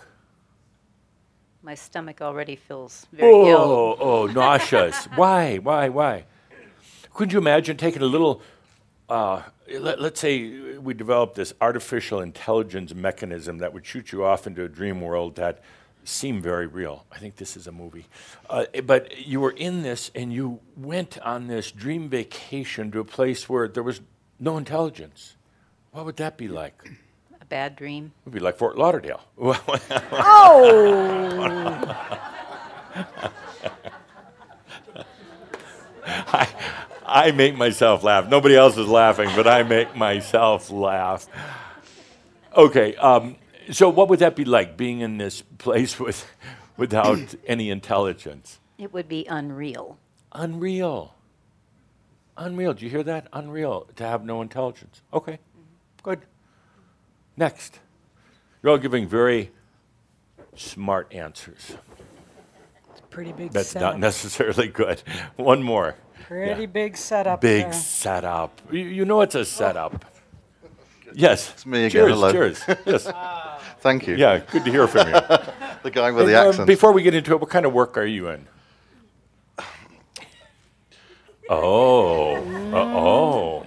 My stomach already feels very ill. Oh, oh, nauseous. <laughs> why, why, why? Couldn't you imagine taking a little, uh, let, let's say we developed this artificial intelligence mechanism that would shoot you off into a dream world that seemed very real. I think this is a movie. Uh, but you were in this and you went on this dream vacation to a place where there was no intelligence. What would that be like? It A bad dream. would be like Fort Lauderdale. <laughs> <laughs> I, I make myself laugh. Nobody else is laughing, but I make myself laugh. Okay, um, so what would that be like being in this place with, without <clears throat> any intelligence? It would be unreal. Unreal. Unreal. Do you hear that? Unreal to have no intelligence. Okay, good. Next. You're all giving very smart answers. It's a pretty big That's setup. not necessarily good. <laughs> One more. Pretty yeah. big setup. Big there. setup. You, you know it's a setup. Yes. It's me again, Cheers. hello. Cheers. Yes. <laughs> Thank you. Yeah. Good to hear from you. <laughs> The guy with the And, um, accent. before we get into it, what kind of work are you in? <sighs> Oh. Uh, oh.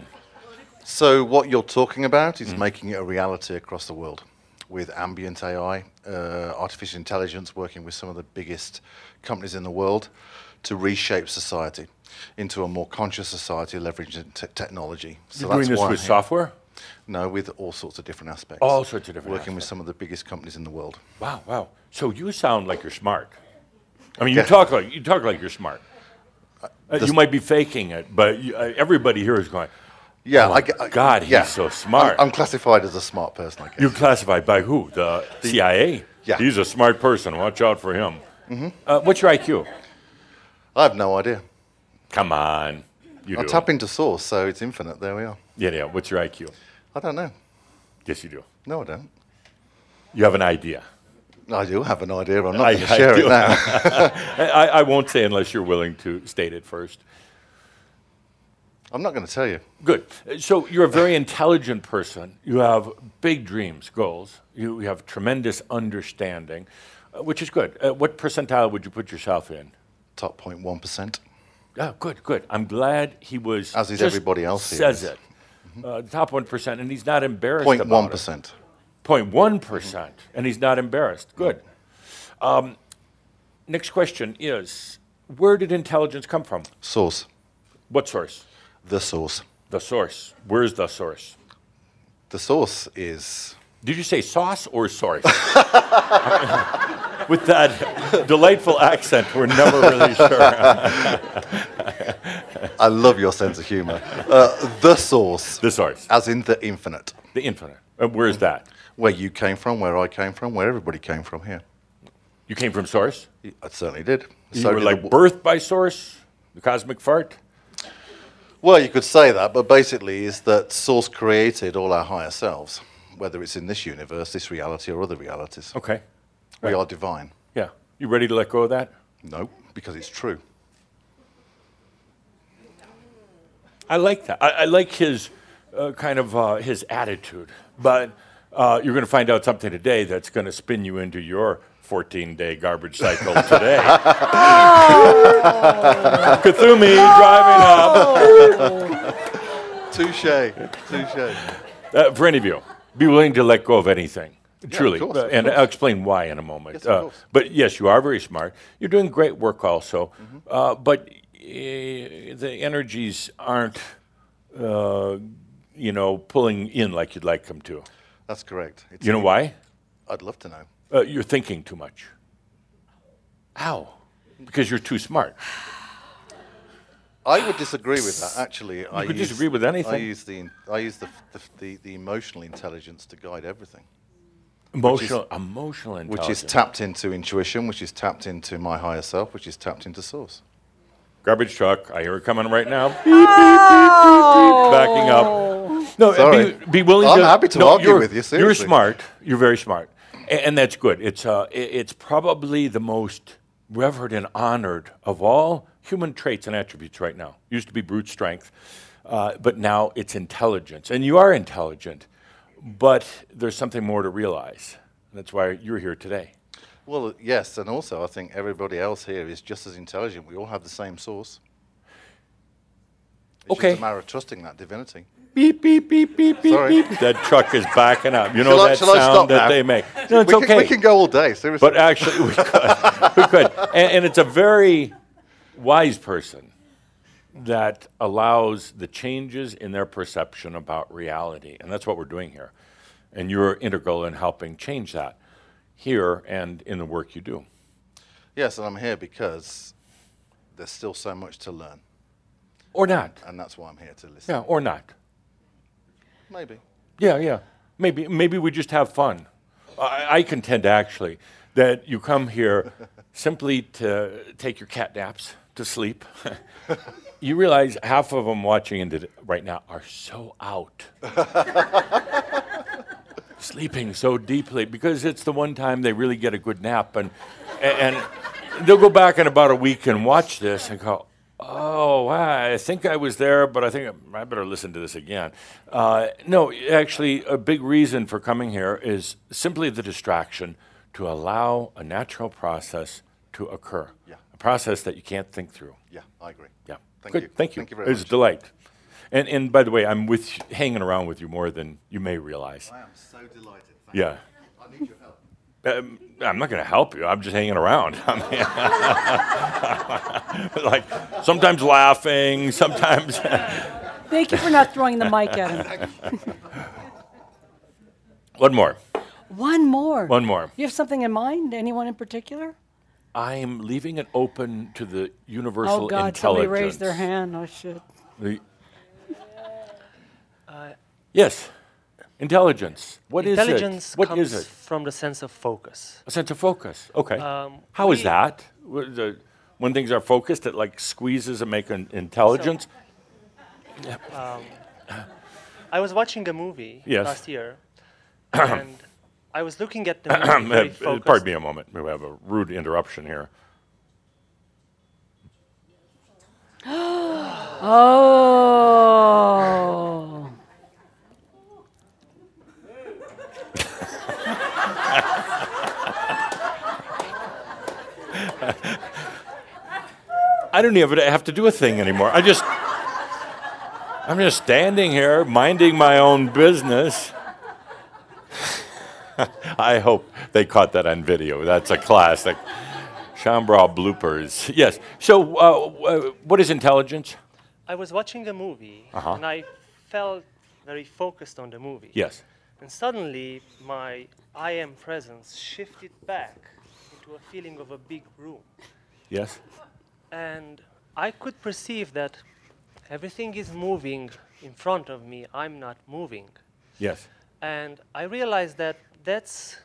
So what you're talking about Mm. is making it a reality across the world with ambient AI, uh, artificial intelligence, working with some of the biggest companies in the world to reshape society into a more conscious society leveraging te- technology. So You're doing this why with software? No, with all sorts of different aspects. All sorts of different Working with some of the biggest companies in the world. Wow. Wow. So you sound like you're smart. I mean, you Yeah. talk like you talk like you're smart. Uh, you might be faking it, but you, uh, everybody here is going. Yeah, Oh I I- God, he's yeah. so smart. I'm, I'm classified as a smart person, I guess. You're classified by who? The, CIA? Yeah. Mm-hmm. He's a smart person. Watch out for him. Uh, what's your IQ? I have no idea. Come on. You I do. tap into source, so it's infinite. There we are. yeah, yeah. What's your IQ? I don't know. Yes, you do. No, I don't. You have an idea. I do have an idea, but I'm not going to share do. it now. <laughs> I, I won't say unless you're willing to state it first. I'm not going to tell you. Good. So you're a very intelligent person. You have big dreams, goals. You, you have tremendous understanding, uh, which is good. Uh, what percentile would you put yourself in? Top 0.1%. Yeah, good, good. I'm glad he was. As is everybody else here Says is. it. Uh, top one percent, and he's not embarrassed about it. 0.1%. 0.1 percent, and he's not embarrassed. Good. Um, next question is: Where did intelligence come from? Source. What source? The source. The source. Where's the source? The source is. Did you say sauce or source? <laughs> With that delightful accent, we're never really sure. <laughs> I love your sense of humor. Uh, the source. the source, As in the infinite. the infinite. Uh, where's that? Where you came from, where I came from, where everybody came from here. You came from source. I certainly did. You So were did like the, birthed by source, the cosmic fart. Well, you could say that, but basically, is that source created all our higher selves, whether it's in this universe, this reality, or other realities. Okay. We are divine. Yeah. You ready to let go of that? No, because it's true. I like that. I, I like his uh, kind of uh, his attitude. But uh, you're going to find out something today that's going to spin you into your 14-day garbage cycle today. <laughs> <laughs> Kuthumi driving up. <laughs> Touche. Touche. Uh, for any of you, be willing to let go of anything. Truly, course, Uh, and. I'll explain why in a moment. Yes, Uh, but yes, you are very smart. You're doing great work, also. Mm-hmm. Uh, but uh, the energies aren't, uh, you know, pulling in like you'd like them to. That's correct. It's You know why? I'd love to know. Uh, you're thinking too much. How? Because you're too smart. I would disagree with that. Actually, I could use, disagree with anything. I use the I use the the, the, the emotional intelligence to guide everything, Emotional, emotional intelligence. which is tapped into intuition, which is tapped into my higher self, which is tapped into source. Garbage truck. I hear it coming right now. Beep, beep, beep, beep, beep, Backing up. No, Sorry. be, be willing I'm to. happy to no, argue you're- with you, Seriously. You're smart. You're very smart, and, and that's good. It's uh, it's probably the most revered and honored of all human traits and attributes right now. Used to be brute strength, uh, but now it's intelligence. And you are intelligent, but there's something more to realize. That's why you're here today. Well, yes, and also I think everybody else here is just as intelligent. We all have the same source. It's Okay. just a matter of trusting that divinity. Beep, beep, beep, beep, beep, Sorry. beep. That truck is backing up. You know Shall I- that I sound that now? they make. No, it's we okay. Can, we can go all day, seriously. But actually, we could. <laughs> we could. And, and it's a very wise person that allows the changes in their perception about reality. And that's what we're doing here. And you're integral in helping change that here and in the work you do. yes, and I'm here because there's still so much to learn, Or not. and that's why I'm here to listen. Yeah, or not. Maybe. Yeah, yeah. Maybe, maybe we just have fun. I, I contend actually that you come here <laughs> simply to take your cat naps, to sleep. <laughs> you realize half of them watching into th- right now are so out. <laughs> Sleeping so deeply because it's the one time they really get a good nap and and they'll go back in about a week and watch this and go, Oh, wow, I think I was there, but I think I better listen to this again. Uh, no, actually, a big reason for coming here is simply the distraction to allow a natural process to occur. Yeah. A process that you can't think through. Yeah, I agree. Yeah. Thank Good. you. Thank you. Thank you very It's much. a delight. And, and by the way, I'm with hanging around with you more than you may realize. I am so delighted. Thank Yeah. you. I need your help. Um, I'm not going to help you. I'm just hanging around. <laughs> I mean, <laughs> like sometimes laughing, sometimes. <laughs> Thank you for not throwing the mic at him. One more. One more. One more. You have something in mind? Anyone in particular? I'm leaving it open to the universal Oh God! intelligence. Somebody raised their hand. Oh shit! The- yes, intelligence. What is Intelligence it? What comes is it? from the sense of focus. A sense of focus. Okay. Um, How is we- that? When things are focused, it like squeezes and makes an intelligence. I was watching a movie Yes. last year, <clears throat> and I was looking at the movie <clears throat> very. Pardon me a moment. We have a rude interruption here. <gasps> <gasps> Oh. I don't even have to do a thing anymore. I just, I'm just standing here minding my own business. <laughs> I hope they caught that on video. That's a classic. Shaumbra bloopers. Yes. So, uh, uh, what is intelligence? I was watching a movie, Uh-huh. and I felt very focused on the movie. Yes. And suddenly, my I am presence shifted back into a feeling of a big room. Yes. And I could perceive that everything is moving in front of me. I'm not moving. Yes. And I realized that that's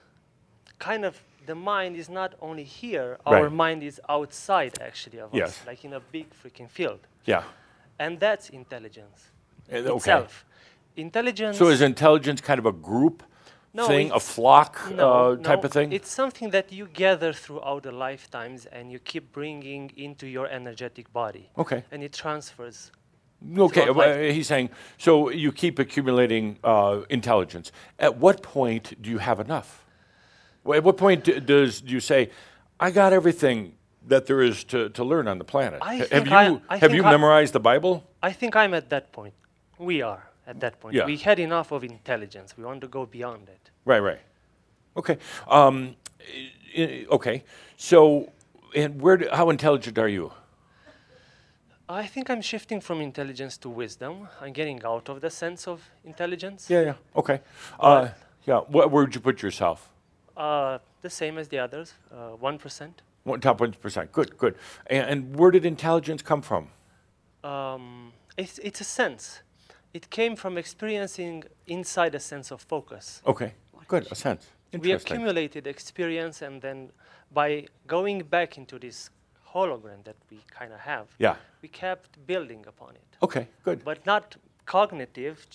kind of the mind is not only here, our Right. mind is outside actually of Yes. us, like in a big freaking field. Yeah. And that's intelligence Uh, Okay. itself. Intelligence So, is intelligence kind of a group No, thing, a flock no, uh, type no, of thing? It's something that you gather throughout the lifetimes and you keep bringing into your energetic body. Okay. And it transfers. Okay, well, he's saying so you keep accumulating uh, intelligence. At what point do you have enough? At what point d- does do you say, "I got everything that there is to, to learn on the planet"? I have you I- I have you I- memorized the Bible? I think I'm at that point. We are at that point. Yeah. We had enough of intelligence. We want to go beyond it. Right, right. Okay, um, i- okay. So, and where? Do, how intelligent are you? I think I'm shifting from intelligence to wisdom. I'm getting out of the sense of intelligence. Yeah, yeah. Okay. Uh, yeah. Wh- where'd you put yourself? Uh, the same as the others, uh, 1%. One, top one percent. Good, good. And, and where did intelligence come from? Um, it's, it's a sense. It came from experiencing inside a sense of focus. Okay, good. A sense. We accumulated experience, and then by going back into this hologram that we kind of have, Yeah. we kept building upon it. Okay, good. But not cognitive,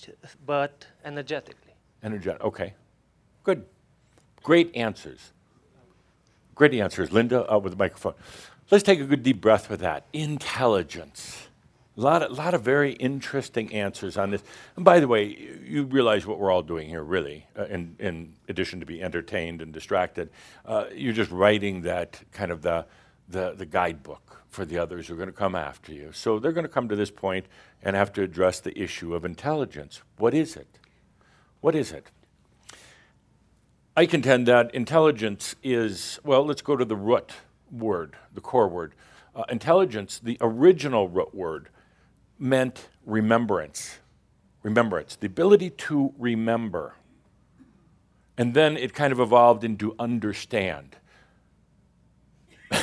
but energetically. Energetic. Okay, good. Great answers. Great answers. Linda uh, with the microphone. Let's take a good deep breath with that. Intelligence. A lot, of, lot of very interesting answers on this. And by the way, you realize what we're all doing here, really, uh, in, in addition to be entertained and distracted. Uh, you're just writing that kind of the, the, the guidebook for the others who are going to come after you. So they're going to come to this point and have to address the issue of intelligence. What is it? What is it? I contend that intelligence is, well, let's go to the root word, the core word. Uh, intelligence, the original root word, meant remembrance. Remembrance, the ability to remember. And then it kind of evolved into understand. <laughs>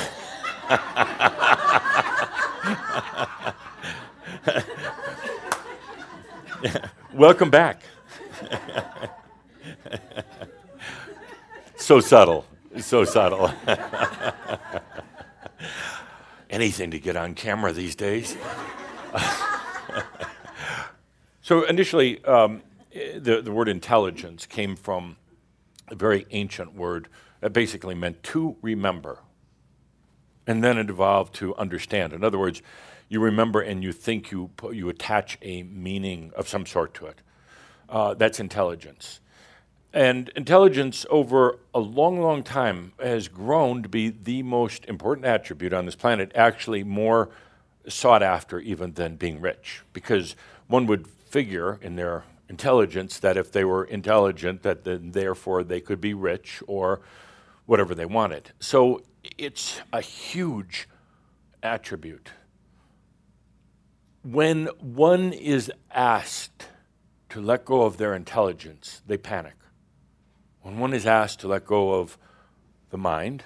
Welcome back. so subtle, so subtle. <laughs> Anything to get on camera these days. <laughs> so initially, um, the, the word intelligence came from a very ancient word that basically meant to remember. And then it evolved to understand. In other words, you remember and you think you, you attach a meaning of some sort to it. Uh, that's intelligence. And intelligence over a long, long time has grown to be the most important attribute on this planet, actually, more sought after even than being rich. Because one would figure in their intelligence that if they were intelligent, that then therefore they could be rich or whatever they wanted. So it's a huge attribute. When one is asked to let go of their intelligence, they panic. When one is asked to let go of the mind,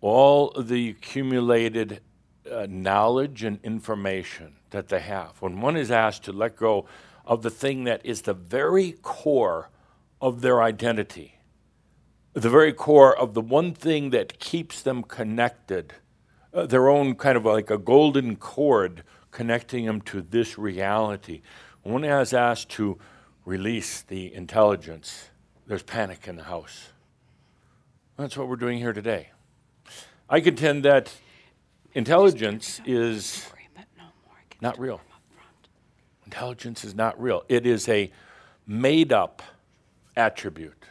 all the accumulated uh, knowledge and information that they have, when one is asked to let go of the thing that is the very core of their identity, the very core of the one thing that keeps them connected, uh, their own kind of like a golden cord connecting them to this reality. When one is asked to release the intelligence, there's panic in the house. That's what we're doing here today. I contend that intelligence is not real. Intelligence is not real. It is a made up attribute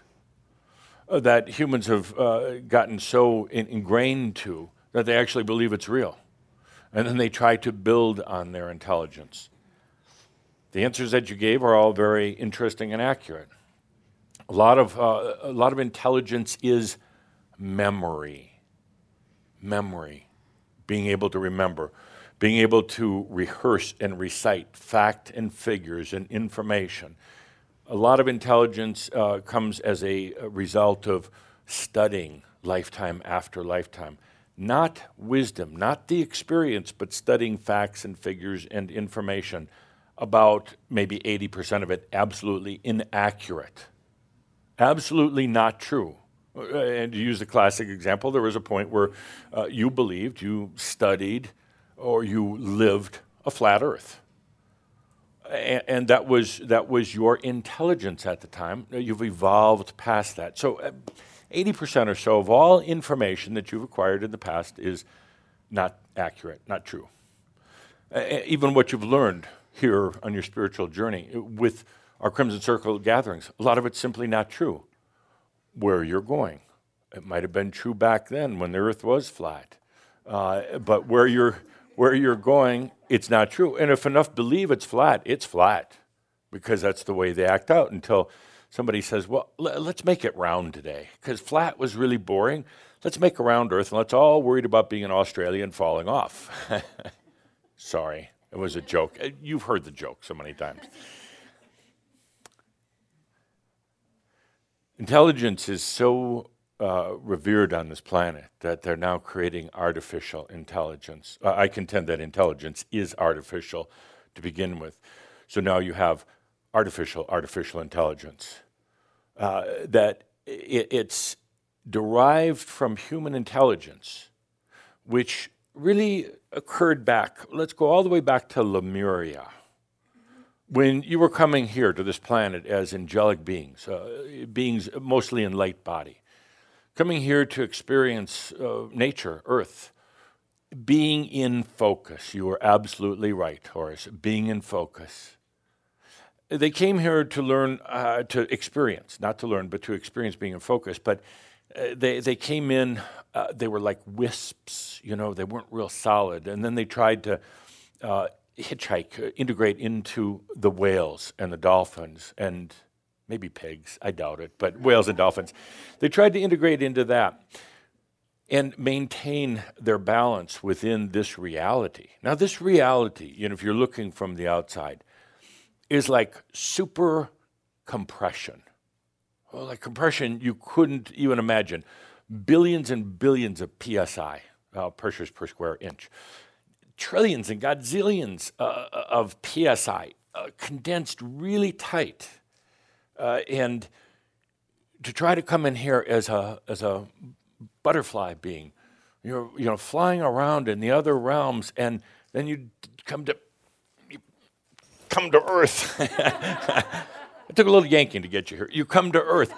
uh, that humans have uh, gotten so in- ingrained to that they actually believe it's real. And then they try to build on their intelligence. The answers that you gave are all very interesting and accurate. A lot of, uh, a lot of intelligence is memory. Memory. Being able to remember. Being able to rehearse and recite fact and figures and information. A lot of intelligence uh, comes as a, result of studying lifetime after lifetime. Not wisdom, not the experience, but studying facts and figures and information about maybe 80% of it absolutely inaccurate, absolutely not true. Uh, and to use the classic example, there was a point where uh, you believed, you studied, or you lived a flat earth. And, and that, was, that was your intelligence at the time. You've evolved past that. So, uh, 80% or so of all information that you've acquired in the past is not accurate, not true. Uh, even what you've learned here on your spiritual journey with our Crimson Circle gatherings. A lot of it's simply not true. Where you're going, it might have been true back then when the Earth was flat, uh, but where you're where you're going, it's not true. And if enough believe it's flat, it's flat, because that's the way they act out until somebody says, "Well, let's make it round today," because flat was really boring. Let's make a round Earth, and let's all worried about being an Australian falling off. <laughs> Sorry. It was a joke. Uh, you've heard the joke so many times. Intelligence is so uh, revered on this planet that they're now creating artificial intelligence. Uh, I contend that intelligence is artificial to begin with. So now you have artificial artificial intelligence uh, that it, it's derived from human intelligence, which really occurred back, let's go all the way back to Lemuria. When you were coming here to this planet as angelic beings, uh, beings mostly in light body, coming here to experience uh, nature, Earth, being in focus. You are absolutely right, Horace. Being in focus. They came here to learn, uh, to experience, not to learn, but to experience being in focus. But uh, they, they came in, uh, they were like wisps, you know, they weren't real solid. And then they tried to uh, hitchhike, uh, integrate into the whales and the dolphins and maybe pigs, I doubt it, but whales and dolphins. They tried to integrate into that and maintain their balance within this reality. Now, this reality, you know, if you're looking from the outside, is like super compression. Well, like compression, you couldn't even imagine. Billions and billions of psi, uh, pressures per square inch. Trillions and godzillions uh, of psi, uh, condensed really tight. Uh, and to try to come in here as a, as a butterfly being. You're you know flying around in the other realms, and then you come to you come to Earth. <laughs> it took a little yanking to get you here. You come to Earth.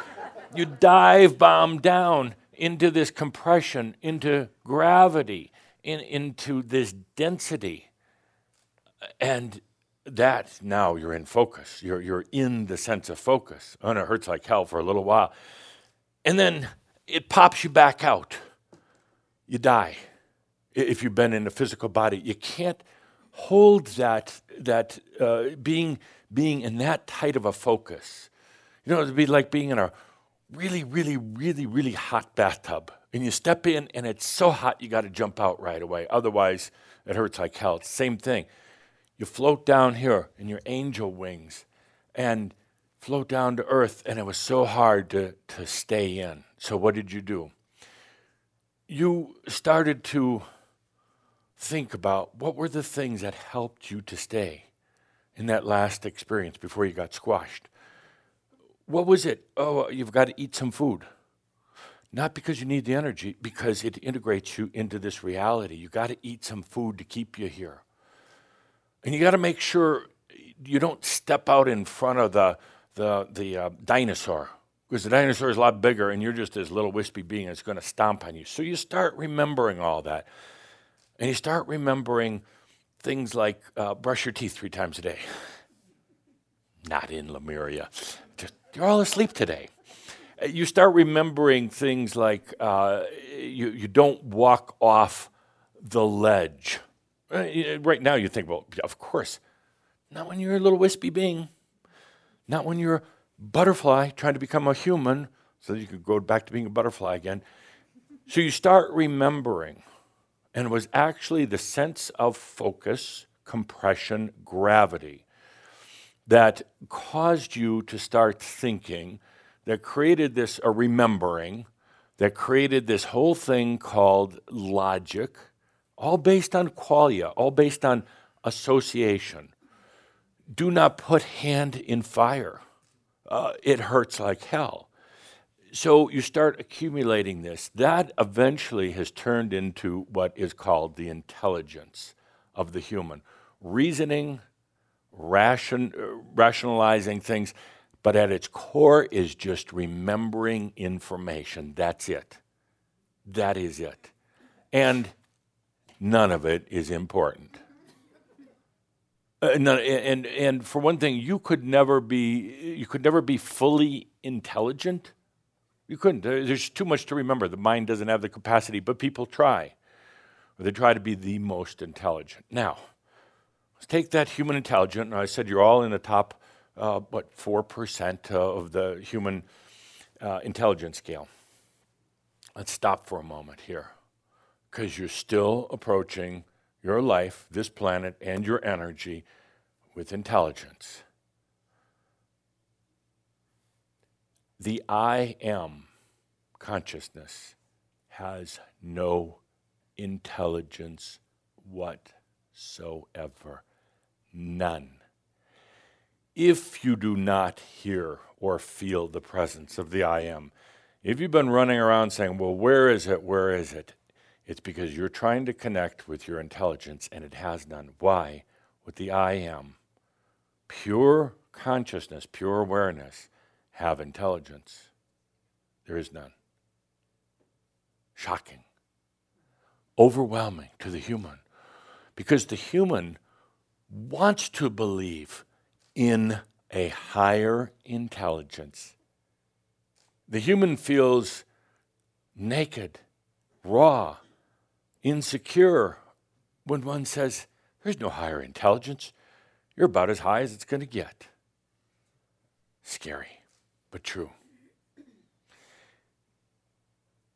You dive bomb down into this compression, into gravity, in, into this density, and that now you're in focus. You're you're in the sense of focus. And it hurts like hell for a little while, and then it pops you back out. You die if you've been in a physical body. You can't hold that, that uh, being, being in that tight of a focus. You know, it'd be like being in a really, really, really, really hot bathtub. And you step in and it's so hot you got to jump out right away. Otherwise, it hurts like hell. It's the same thing. You float down here in your angel wings and float down to earth, and it was so hard to, to stay in. So, what did you do? You started to think about what were the things that helped you to stay in that last experience before you got squashed. What was it? Oh, you've got to eat some food. Not because you need the energy, because it integrates you into this reality. You got to eat some food to keep you here. And you got to make sure you don't step out in front of the, the, the uh, dinosaur because the dinosaur is a lot bigger and you're just this little wispy being that's going to stomp on you. So you start remembering all that. And you start remembering things like uh, brush your teeth three times a day. Not in Lemuria. Just, you're all asleep today. You start remembering things like uh, you, you don't walk off the ledge. Uh, right now, you think, well, of course. Not when you're a little wispy being. Not when you're a butterfly trying to become a human so that you could go back to being a butterfly again. So you start remembering. And it was actually the sense of focus, compression, gravity that caused you to start thinking, that created this, a remembering, that created this whole thing called logic, all based on qualia, all based on association. Do not put hand in fire uh, it hurts like hell. So you start accumulating this. That eventually has turned into what is called the intelligence of the human reasoning, ration, uh, rationalizing things, but at its core is just remembering information. That's it. That is it. And none of it is important. Uh, and and for one thing, you could never be you could never be fully intelligent. You couldn't. There's too much to remember. The mind doesn't have the capacity, but people try. Or they try to be the most intelligent. Now, let's take that human intelligence. I said you're all in the top, uh, what, 4% of the human uh, intelligence scale. Let's stop for a moment here because you're still approaching your life, this planet, and your energy with intelligence. The I am consciousness has no intelligence whatsoever. None. If you do not hear or feel the presence of the I am, if you've been running around saying, Well, where is it? Where is it? It's because you're trying to connect with your intelligence and it has none. Why? With the I am, pure consciousness, pure awareness, have intelligence. There is none. shocking, overwhelming to the human. Because the human wants to believe in a higher intelligence. The human feels naked, raw, insecure when one says, There's no higher intelligence. You're about as high as it's going to get. Scary, but true.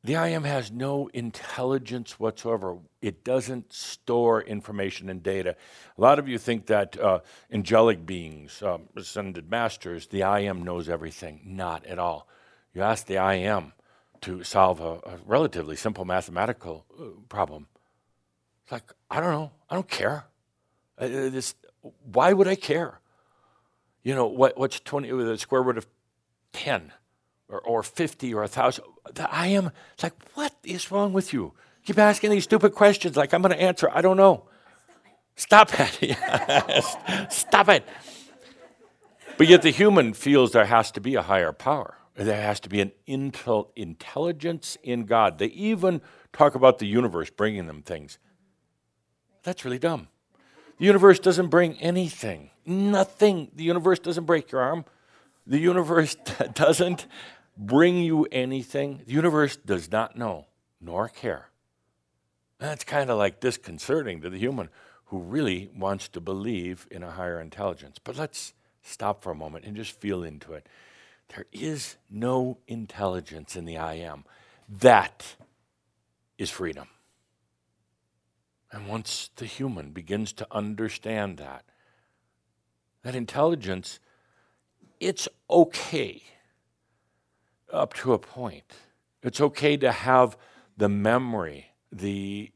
The I am has no intelligence whatsoever. It doesn't store information and data. A lot of you think that uh, angelic beings, um, ascended masters, the I am knows everything. Not at all. You ask the I am to solve a, a relatively simple mathematical uh, problem. It's like, I don't know. I don't care. Uh, this, why would I care? You know, what, what's 20, the square root of 10? Or, or 50 or 1,000. I am, it's like, what is wrong with you? Keep asking these stupid questions like I'm going to answer. I don't know. Stop it. <laughs> Stop it. But yet the human feels there has to be a higher power. There has to be an intel- intelligence in God. They even talk about the universe bringing them things. That's really dumb. The universe doesn't bring anything. Nothing. The universe doesn't break your arm. The universe <laughs> doesn't bring you anything. The universe does not know nor care. That's kind of like disconcerting to the human who really wants to believe in a higher intelligence. But let's stop for a moment and just feel into it. There is no intelligence in the I am. That is freedom. And once the human begins to understand that, that intelligence, it's okay up to a point. It's okay to have the memory, the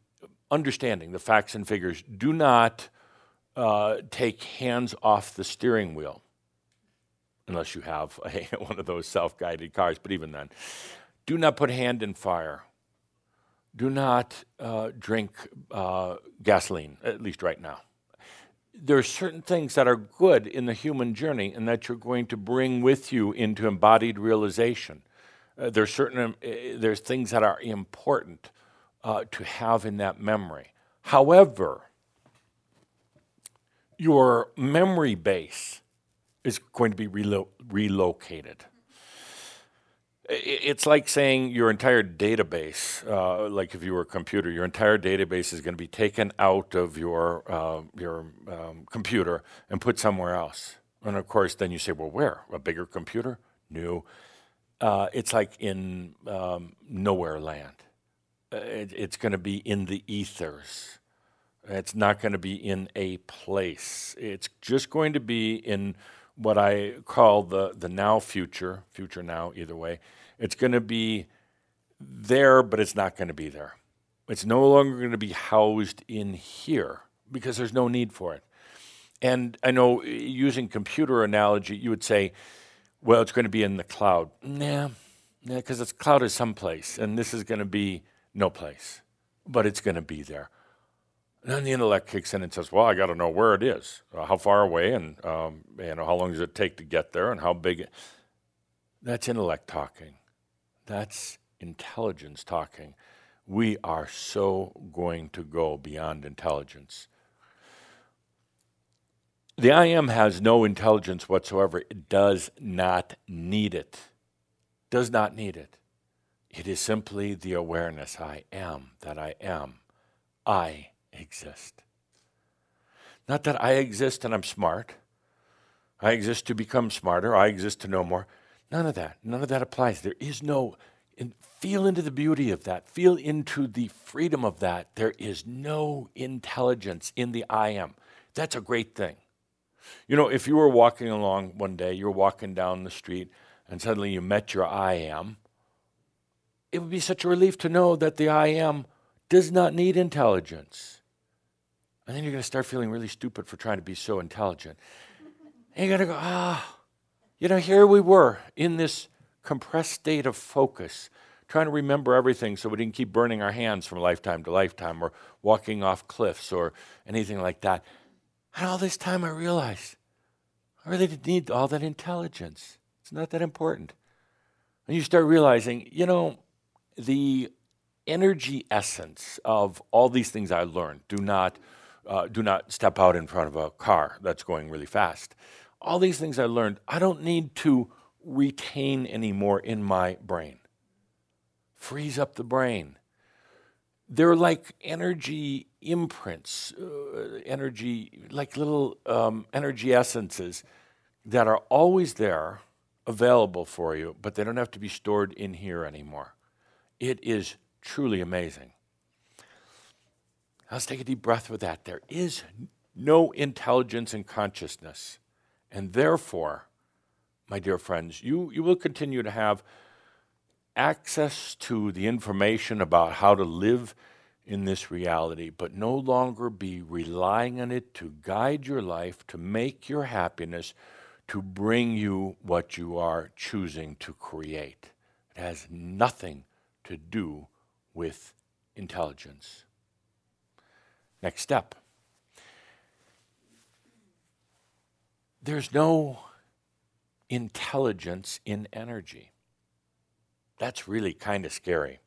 understanding, the facts and figures. Do not uh, take hands off the steering wheel, unless you have <laughs> a, one of those self guided cars, but even then. Do not put hand in fire. Do not uh, drink uh, gasoline, at least right now there are certain things that are good in the human journey and that you're going to bring with you into embodied realization. Uh, there's certain um, uh, there's things that are important uh, to have in that memory. However, your memory base is going to be relo- relocated it's like saying your entire database, uh, like if you were a computer, your entire database is going to be taken out of your uh, your um, computer and put somewhere else. And of course, then you say, well, where? A bigger computer? New. Uh, it's like in um, nowhere land. Uh, it, it's going to be in the ethers. It's not going to be in a place. It's just going to be in what I call the, the now future, future now, either way it's going to be there, but it's not going to be there. It's no longer going to be housed in here because there's no need for it. And I know using computer analogy, you would say, well, it's going to be in the cloud. Nah, because the cloud is someplace, and this is going to be no place, but it's going to be there. And then the intellect kicks in and says, "Well, I got to know where it is, uh, how far away, and um, you know how long does it take to get there, and how big." It... That's intellect talking. That's intelligence talking. We are so going to go beyond intelligence. The I am has no intelligence whatsoever. It does not need it. Does not need it. It is simply the awareness I am that I am. I exist. Not that I exist and I'm smart. I exist to become smarter. I exist to know more. None of that. None of that applies. There is no, and feel into the beauty of that. Feel into the freedom of that. There is no intelligence in the I am. That's a great thing. You know, if you were walking along one day, you're walking down the street, and suddenly you met your I am, it would be such a relief to know that the I am does not need intelligence. And then you're going to start feeling really stupid for trying to be so intelligent. And you're going to go, ah. You know, here we were in this compressed state of focus, trying to remember everything so we didn't keep burning our hands from lifetime to lifetime or walking off cliffs or anything like that. And all this time I realized I really didn't need all that intelligence. It's not that important. And you start realizing, you know, the energy essence of all these things I learned. Do not, uh, do not step out in front of a car that's going really fast. All these things I learned, I don't need to retain anymore in my brain. Freeze up the brain. They're like energy imprints, uh, energy, like little um, energy essences that are always there, available for you, but they don't have to be stored in here anymore. It is truly amazing. Let's take a deep breath with that. There is no intelligence and consciousness, and therefore, my dear friends, you, you will continue to have access to the information about how to live in this reality, but no longer be relying on it to guide your life, to make your happiness, to bring you what you are choosing to create. It has nothing to do with intelligence. Next step. There's no intelligence in energy. That's really kind of scary.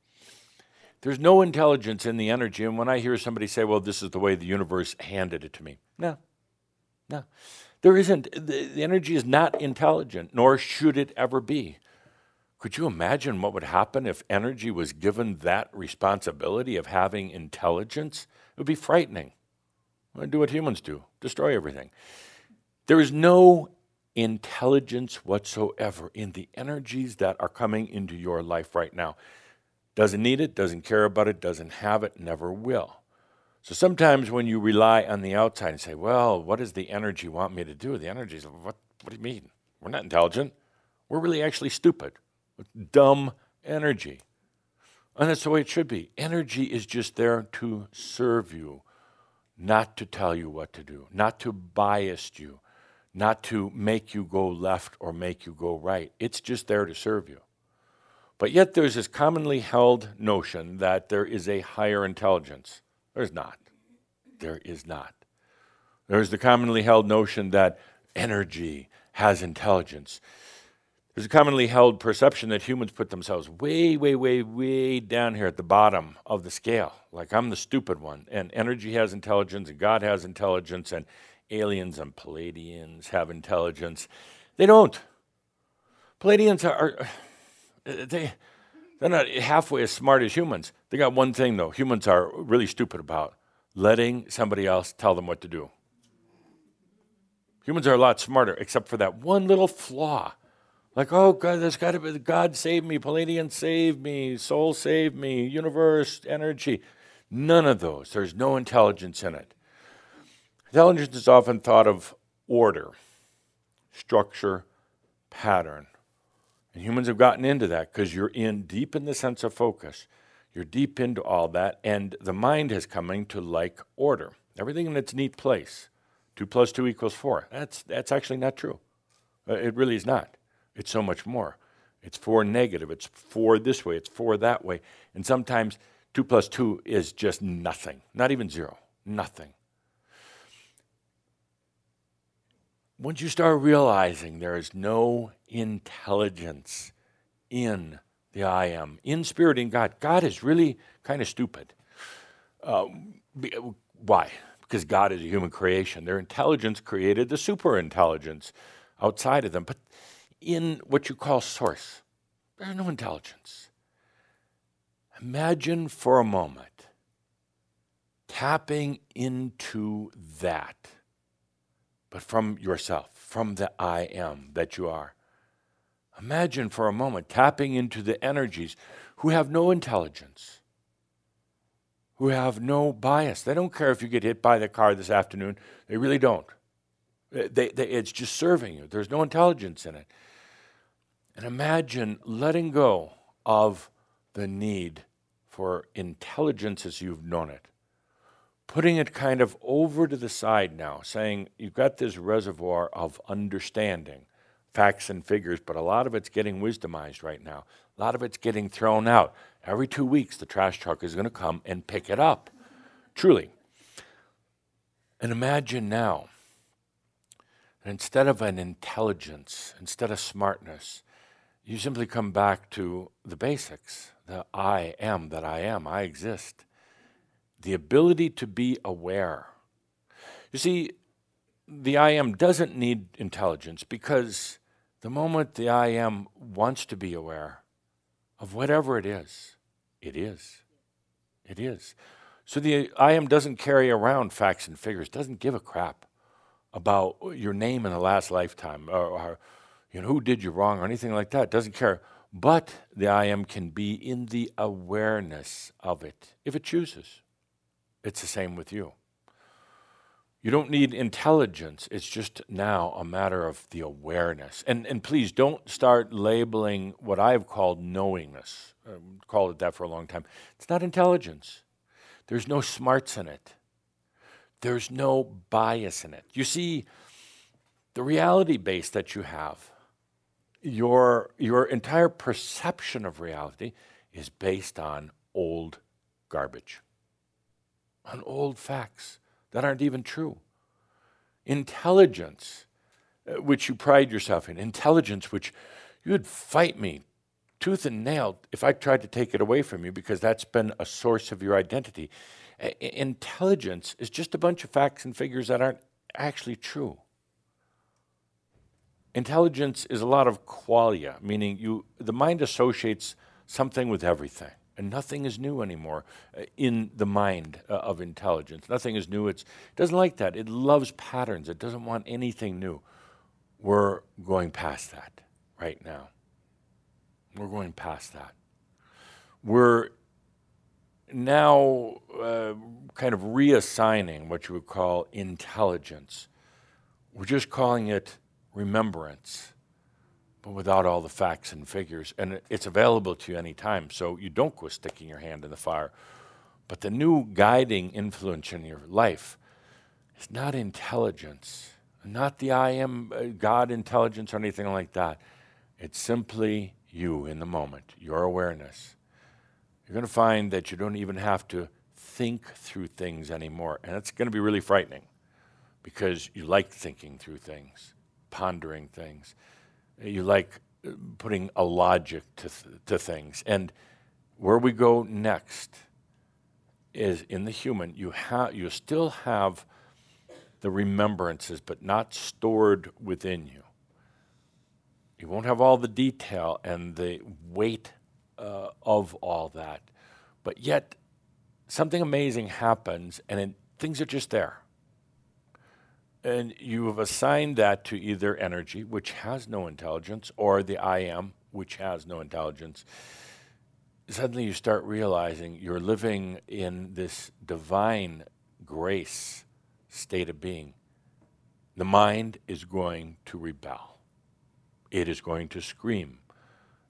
There's no intelligence in the energy. And when I hear somebody say, well, this is the way the universe handed it to me, no, no. There isn't, the, the energy is not intelligent, nor should it ever be. Could you imagine what would happen if energy was given that responsibility of having intelligence? It would be frightening. do what humans do destroy everything. There is no intelligence whatsoever in the energies that are coming into your life right now. Doesn't need it, doesn't care about it, doesn't have it, never will. So sometimes when you rely on the outside and say, well, what does the energy want me to do? The energy is, what, what do you mean? We're not intelligent. We're really actually stupid. Dumb energy. And that's the way it should be. Energy is just there to serve you, not to tell you what to do, not to bias you, not to make you go left or make you go right. It's just there to serve you. But yet there's this commonly held notion that there is a higher intelligence. There's not. There is not. There's the commonly held notion that energy has intelligence. There's a commonly held perception that humans put themselves way, way, way, way down here at the bottom of the scale. Like I'm the stupid one. And energy has intelligence, and God has intelligence, and aliens and Pleiadians have intelligence. They don't. Pleiadians are, are they, they're not halfway as smart as humans. They got one thing, though, humans are really stupid about letting somebody else tell them what to do. Humans are a lot smarter, except for that one little flaw. Like, oh, God, there's got to be God save me, Pleiadian save me, soul save me, universe, energy. None of those. There's no intelligence in it. Intelligence is often thought of order, structure, pattern. And humans have gotten into that because you're in deep in the sense of focus. You're deep into all that, and the mind has coming to like order. Everything in its neat place. Two plus two equals four. That's that's actually not true. Uh, it really is not. It's so much more. It's four negative. It's four this way. It's four that way. And sometimes two plus two is just nothing. Not even zero. Nothing. Once you start realizing there is no intelligence in the I am, in spirit, in God, God is really kind of stupid. Uh, why? Because God is a human creation. Their intelligence created the super intelligence outside of them. But in what you call source, there's no intelligence. Imagine for a moment tapping into that but from yourself, from the I am that you are. Imagine for a moment tapping into the energies who have no intelligence, who have no bias. They don't care if you get hit by the car this afternoon, they really don't. They, they, it's just serving you, there's no intelligence in it. And imagine letting go of the need for intelligence as you've known it putting it kind of over to the side now, saying you've got this reservoir of understanding, facts and figures, but a lot of it's getting wisdomized right now. A lot of it's getting thrown out. Every two weeks, the trash truck is going to come and pick it up. Truly. And imagine now instead of an intelligence, instead of smartness, you simply come back to the basics the I am that I am, I exist. The ability to be aware. You see, the I am doesn't need intelligence because the moment the I am wants to be aware of whatever it is, it is. It is. So the I am doesn't carry around facts and figures, doesn't give a crap about your name in the last lifetime or, or you know, who did you wrong or anything like that. Doesn't care. But the I am can be in the awareness of it if it chooses. It's the same with you. You don't need intelligence. It's just now a matter of the awareness. And, and please don't start labeling what I've called knowingness. I've um, called it that for a long time. It's not intelligence. There's no smarts in it. There's no bias in it. You see, the reality base that you have, your, your entire perception of reality is based on old garbage, on old facts that aren't even true. Intelligence, uh, which you pride yourself in, intelligence, which you would fight me tooth and nail if I tried to take it away from you because that's been a source of your identity. intelligence is just a bunch of facts and figures that aren't actually true. Intelligence is a lot of qualia, meaning you the mind associates something with everything. And nothing is new anymore uh, in the mind uh, of intelligence. Nothing is new. It's, it doesn't like that. It loves patterns. It doesn't want anything new. We're going past that right now. We're going past that. We're now uh, kind of reassigning what you would call intelligence. We're just calling it remembrance but without all the facts and figures. And it's available to you anytime, so you don't go sticking your hand in the fire. But the new guiding influence in your life is not intelligence, not the I am uh, God intelligence or anything like that. It's simply you in the moment, your awareness. You're going to find that you don't even have to think through things anymore. And it's going to be really frightening because you like thinking through things, pondering things you like uh, putting a logic to, th- to things. And where we go next is in the human, you, ha- you still have the remembrances, but not stored within you. You won't have all the detail and the weight uh, of all that. But yet, something amazing happens, and it, things are just there and you have assigned that to either energy, which has no intelligence, or the I am, which has no intelligence, suddenly you start realizing you're living in this divine grace state of being. The mind is going to rebel, it is going to scream.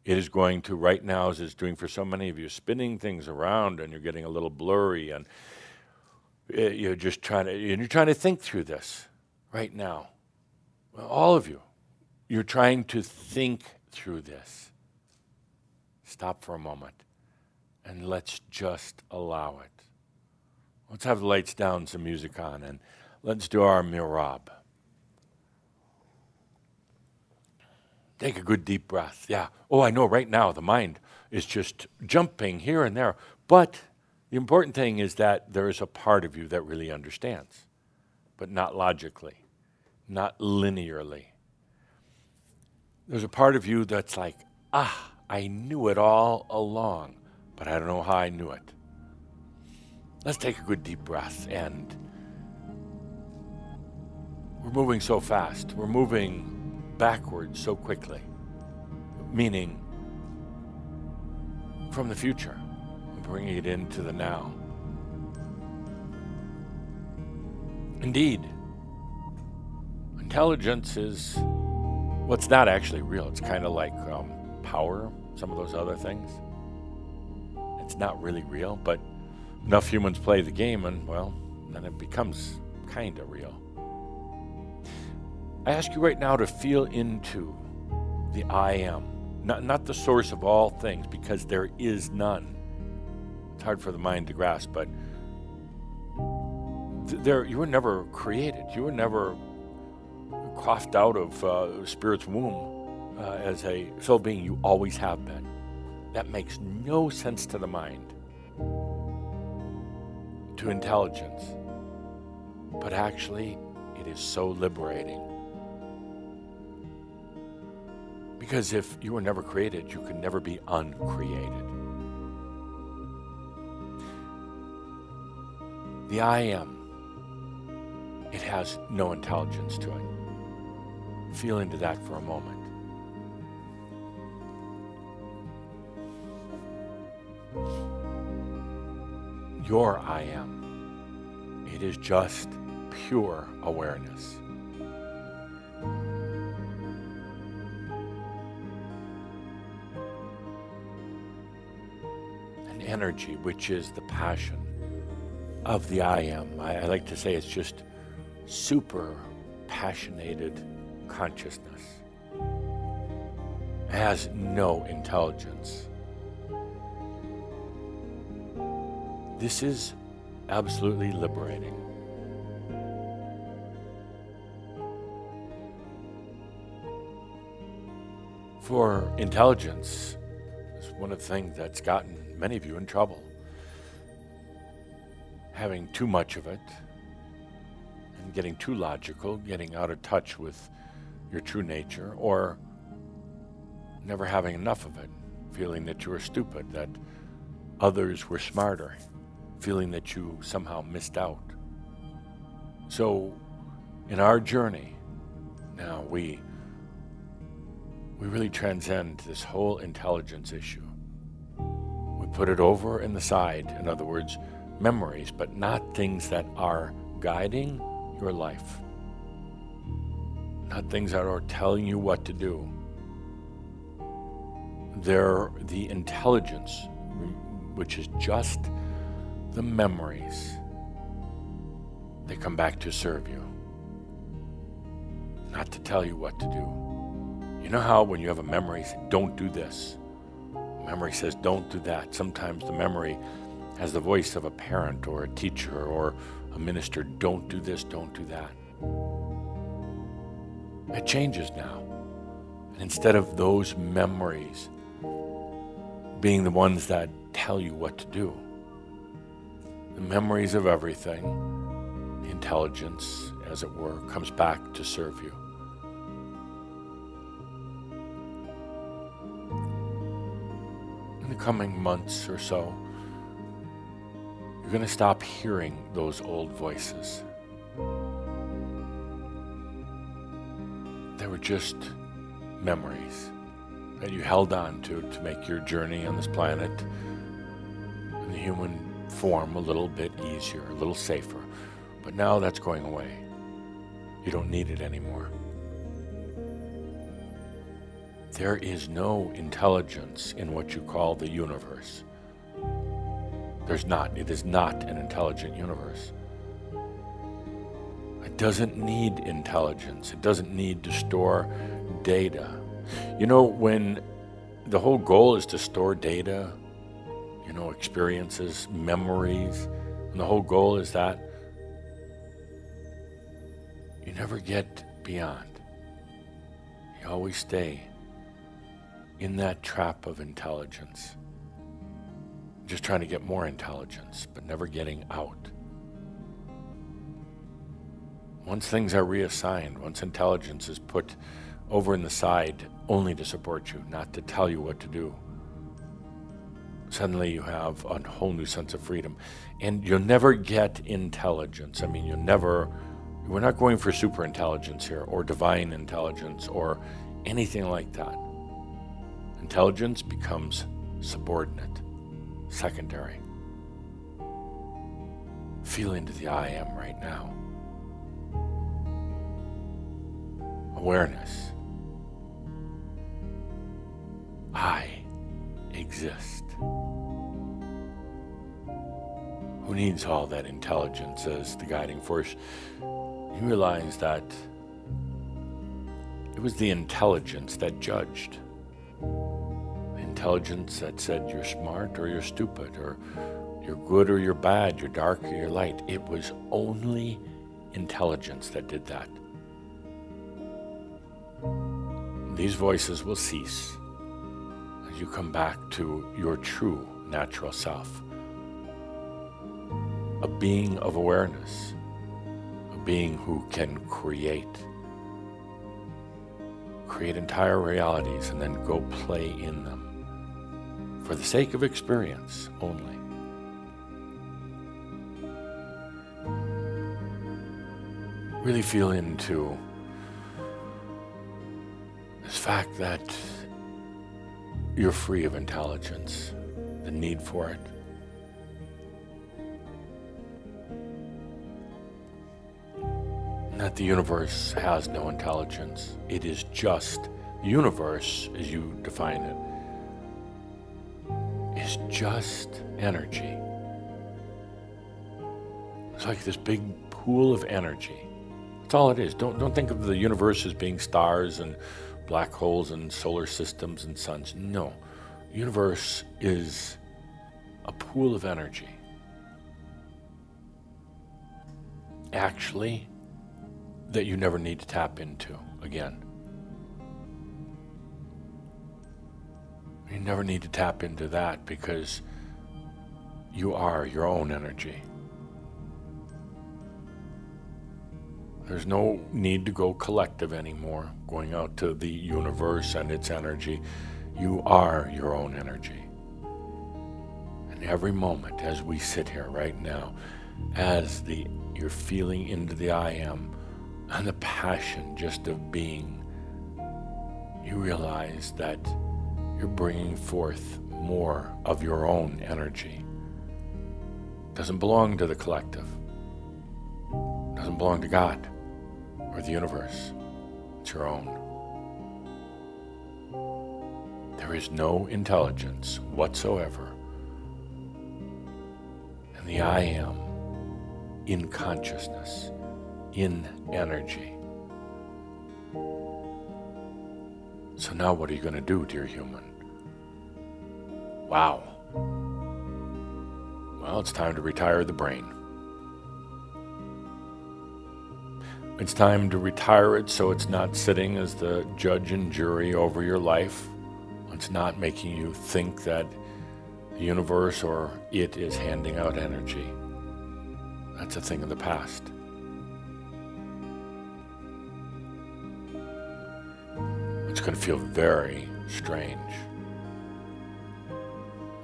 It is going to, right now, as it's doing for so many of you, spinning things around and you're getting a little blurry and eh, you're just trying to, and you're trying to think through this right now, all of you, you're trying to think through this. Stop for a moment and let's just allow it. Let's have the lights down, some music on, and let's do our merabh. Take a good deep breath. Yeah. Oh, I know right now the mind is just jumping here and there. But the important thing is that there is a part of you that really understands, but not logically not linearly. There's a part of you that's like, ah, I knew it all along, but I don't know how I knew it. Let's take a good deep breath and we're moving so fast. We're moving backwards so quickly, meaning from the future, bringing it into the now. Indeed, intelligence is what's not actually real. It's kind of like um, power, some of those other things. It's not really real, but enough humans play the game, and well, then it becomes kind of real. I ask you right now to feel into the I am, not, not the source of all things, because there is none. It's hard for the mind to grasp, but there you were never created. You were never coughed out of uh, Spirit's womb uh, as a soul being, you always have been. that makes no sense to the mind, to intelligence. But actually, it is so liberating. Because if you were never created, you could never be uncreated. The I am, it has no intelligence to it. Feel into that for a moment. Your I am, it is just pure awareness. An energy which is the passion of the I am. I, I like to say it's just super passionated consciousness. Has no intelligence. This is absolutely liberating. For intelligence is one of the things that's gotten many of you in trouble. Having too much of it and getting too logical, getting out of touch with your true nature, or never having enough of it, feeling that you were stupid, that others were smarter, feeling that you somehow missed out. So, in our journey, now we we really transcend this whole intelligence issue. We put it over in the side, in other words, memories, but not things that are guiding your life, not things that are telling you what to do. They're the intelligence, which is just the memories. They come back to serve you, not to tell you what to do. You know how when you have a memory, say, don't do this. Memory says, don't do that. Sometimes the memory has the voice of a parent or a teacher or a minister, don't do this, don't do that. It changes now. And instead of those memories being the ones that tell you what to do, the memories of everything, the intelligence, as it were, comes back to serve you. In the coming months or so, you're going to stop hearing those old voices. They were just memories that you held on to to make your journey on this planet in the human form a little bit easier, a little safer. But now that's going away. You don't need it anymore. There is no intelligence in what you call the universe. There's not. It is not an intelligent universe. It doesn't need intelligence. It doesn't need to store data. You know, when the whole goal is to store data, you know, experiences, memories, and the whole goal is that you never get beyond. You always stay in that trap of intelligence. Just trying to get more intelligence, but never getting out. Once things are reassigned, once intelligence is put over in the side only to support you, not to tell you what to do, suddenly you have a whole new sense of freedom. And you'll never get intelligence. I mean, you'll never, we're not going for super intelligence here or divine intelligence or anything like that. Intelligence becomes subordinate, secondary. Feel into the I am right now. Awareness. I exist. Who needs all that intelligence as the guiding force? You realize that it was the intelligence that judged. The intelligence that said you're smart or you're stupid, or you're good or you're bad, you're dark or you're light. It was only intelligence that did that. These voices will cease as you come back to your true natural self. A being of awareness, a being who can create. Create entire realities and then go play in them for the sake of experience only. Really feel into this fact that you're free of intelligence, the need for it. That the universe has no intelligence. It is just, the universe, as you define it, is just energy. It's like this big pool of energy. That's all it is. Don't, don't think of the universe as being stars and black holes and solar systems and suns. No. Universe is a pool of energy. Actually, that you never need to tap into again. You never need to tap into that because you are your own energy. There's no need to go collective anymore, going out to the universe and its energy. You are your own energy. And every moment as we sit here right now, as the you're feeling into the I am and the passion just of being, you realize that you're bringing forth more of your own energy. Doesn't belong to the collective. Doesn't belong to God or the universe. It's your own. There is no intelligence whatsoever in the I am, in consciousness, in energy. So now what are you going to do, dear human? Wow. Well, it's time to retire the brain. It's time to retire it so it's not sitting as the judge and jury over your life. It's not making you think that the universe or it is handing out energy. That's a thing of the past. It's going to feel very strange.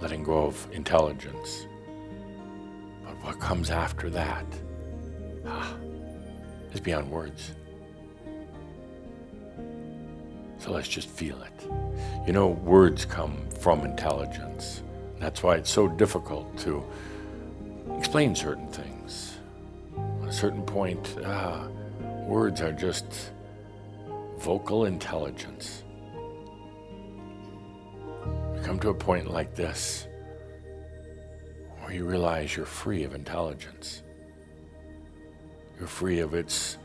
Letting go of intelligence. But what comes after that? Ah is beyond words. So let's just feel it. You know, words come from intelligence. That's why it's so difficult to explain certain things. At a certain point, ah, words are just vocal intelligence. You come to a point like this where you realize you're free of intelligence. You're free of its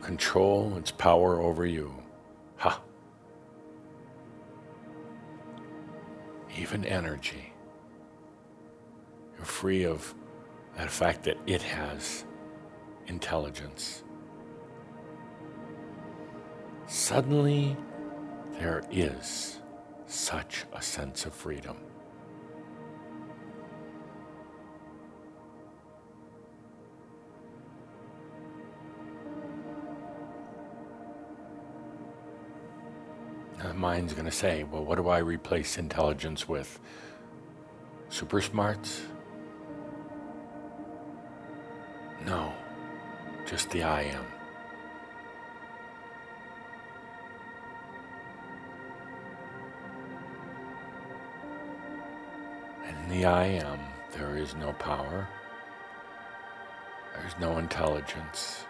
control, its power over you. Ha! Even energy. You're free of that fact that it has intelligence. Suddenly, there is such a sense of freedom. Uh, mind's going to say, well, what do I replace intelligence with? Super smarts? No, just the I am. In the I am, there is no power, there's no intelligence.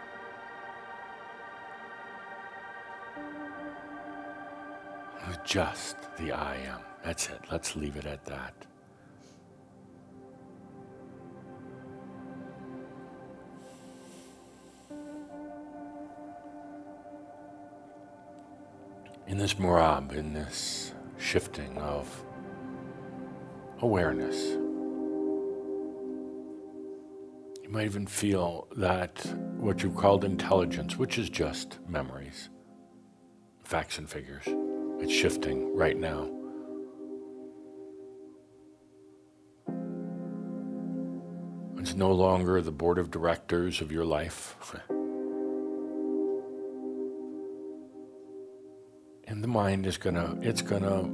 Just the I am. That's it. Let's leave it at that. In this merabh, in this shifting of awareness, you might even feel that what you've called intelligence, which is just memories, facts and figures It's shifting right now. It's no longer the board of directors of your life. <laughs> and the mind is gonna it's gonna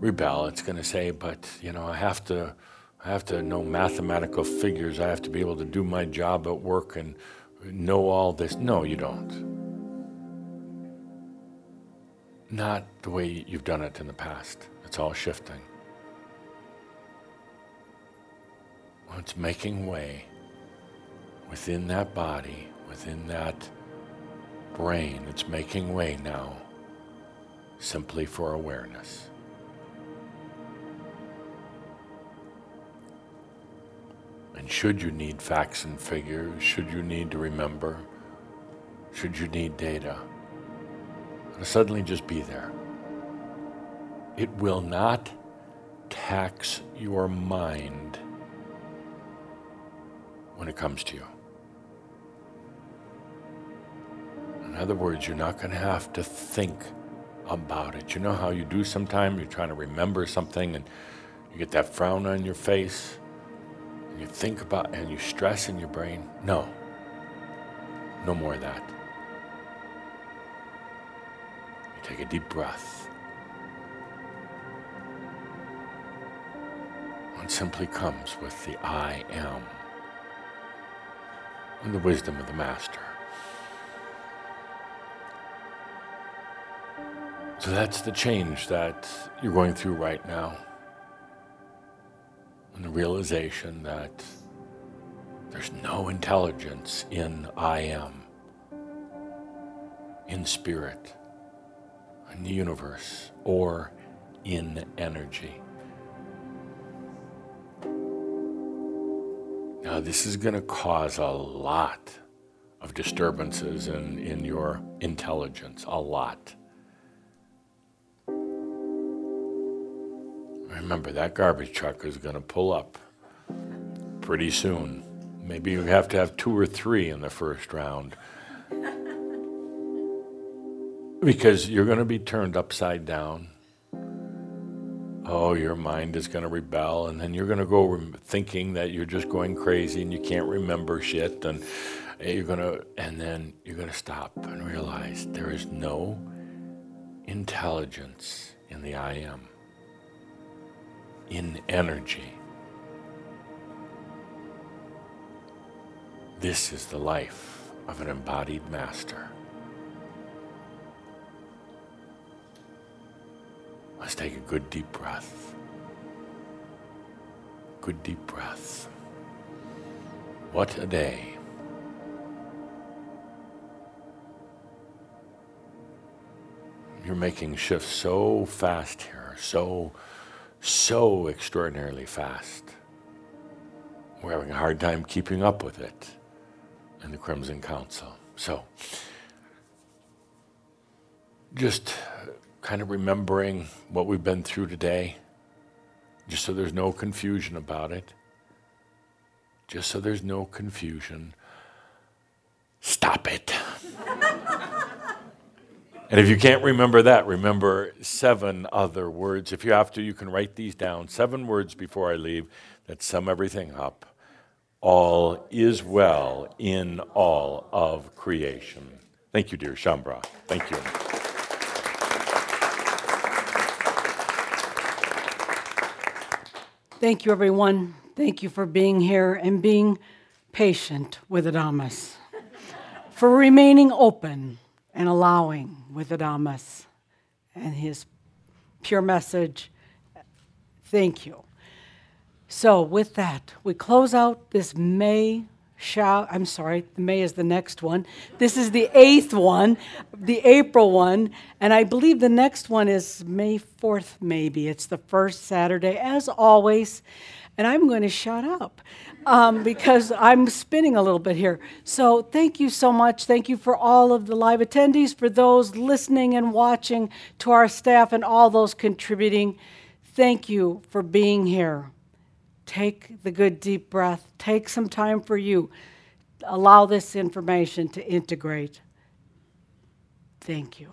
rebel. It's gonna say, but you know, I have to I have to know mathematical figures. I have to be able to do my job at work and know all this. No, you don't. Not the way you've done it in the past. It's all shifting. It's making way within that body, within that brain. It's making way now simply for awareness. And should you need facts and figures, should you need to remember, should you need data, suddenly just be there. It will not tax your mind when it comes to you. In other words, you're not going to have to think about it. You know how you do sometimes? You're trying to remember something and you get that frown on your face and you think about and you stress in your brain. No. No more of that. Take a deep breath. It simply comes with the I am and the wisdom of the Master. So that's the change that you're going through right now. And the realization that there's no intelligence in I am, in spirit, in the universe, or in energy. Now, this is going to cause a lot of disturbances in, in your intelligence, a lot. Remember, that garbage truck is going to pull up pretty soon. Maybe you have to have two or three in the first round. Because you're going to be turned upside down oh, your mind is going to rebel, and then you're going to go thinking that you're just going crazy and you can't remember shit, and eh, you're going to, and then you're going to stop and realize there is no intelligence in the I am, in energy. This is the life of an embodied master. Let's take a good deep breath. Good deep breath. What a day. You're making shifts so fast here, so, so extraordinarily fast. We're having a hard time keeping up with it in the Crimson Council. So, just kind of remembering what we've been through today, just so there's no confusion about it. Just so there's no confusion. Stop it. <laughs> and if you can't remember that, remember seven other words. If you have to, you can write these down. Seven words before I leave that sum everything up. All is well in all of creation. Thank you, dear Shaumbra. Thank you. Thank you, everyone. Thank you for being here and being patient with Adamus, for remaining open and allowing with Adamus and his pure message. Thank you. So, with that, we close out this May shall, I'm sorry, May is the next one. This is the eighth one, the April one, and I believe the next one is May 4th, maybe. It's the first Saturday, as always. And I'm going to shut up um, because I'm spinning a little bit here. So, thank you so much. Thank you for all of the live attendees, for those listening and watching, to our staff, and all those contributing. Thank you for being here. Take the good deep breath. Take some time for you. Allow this information to integrate. Thank you.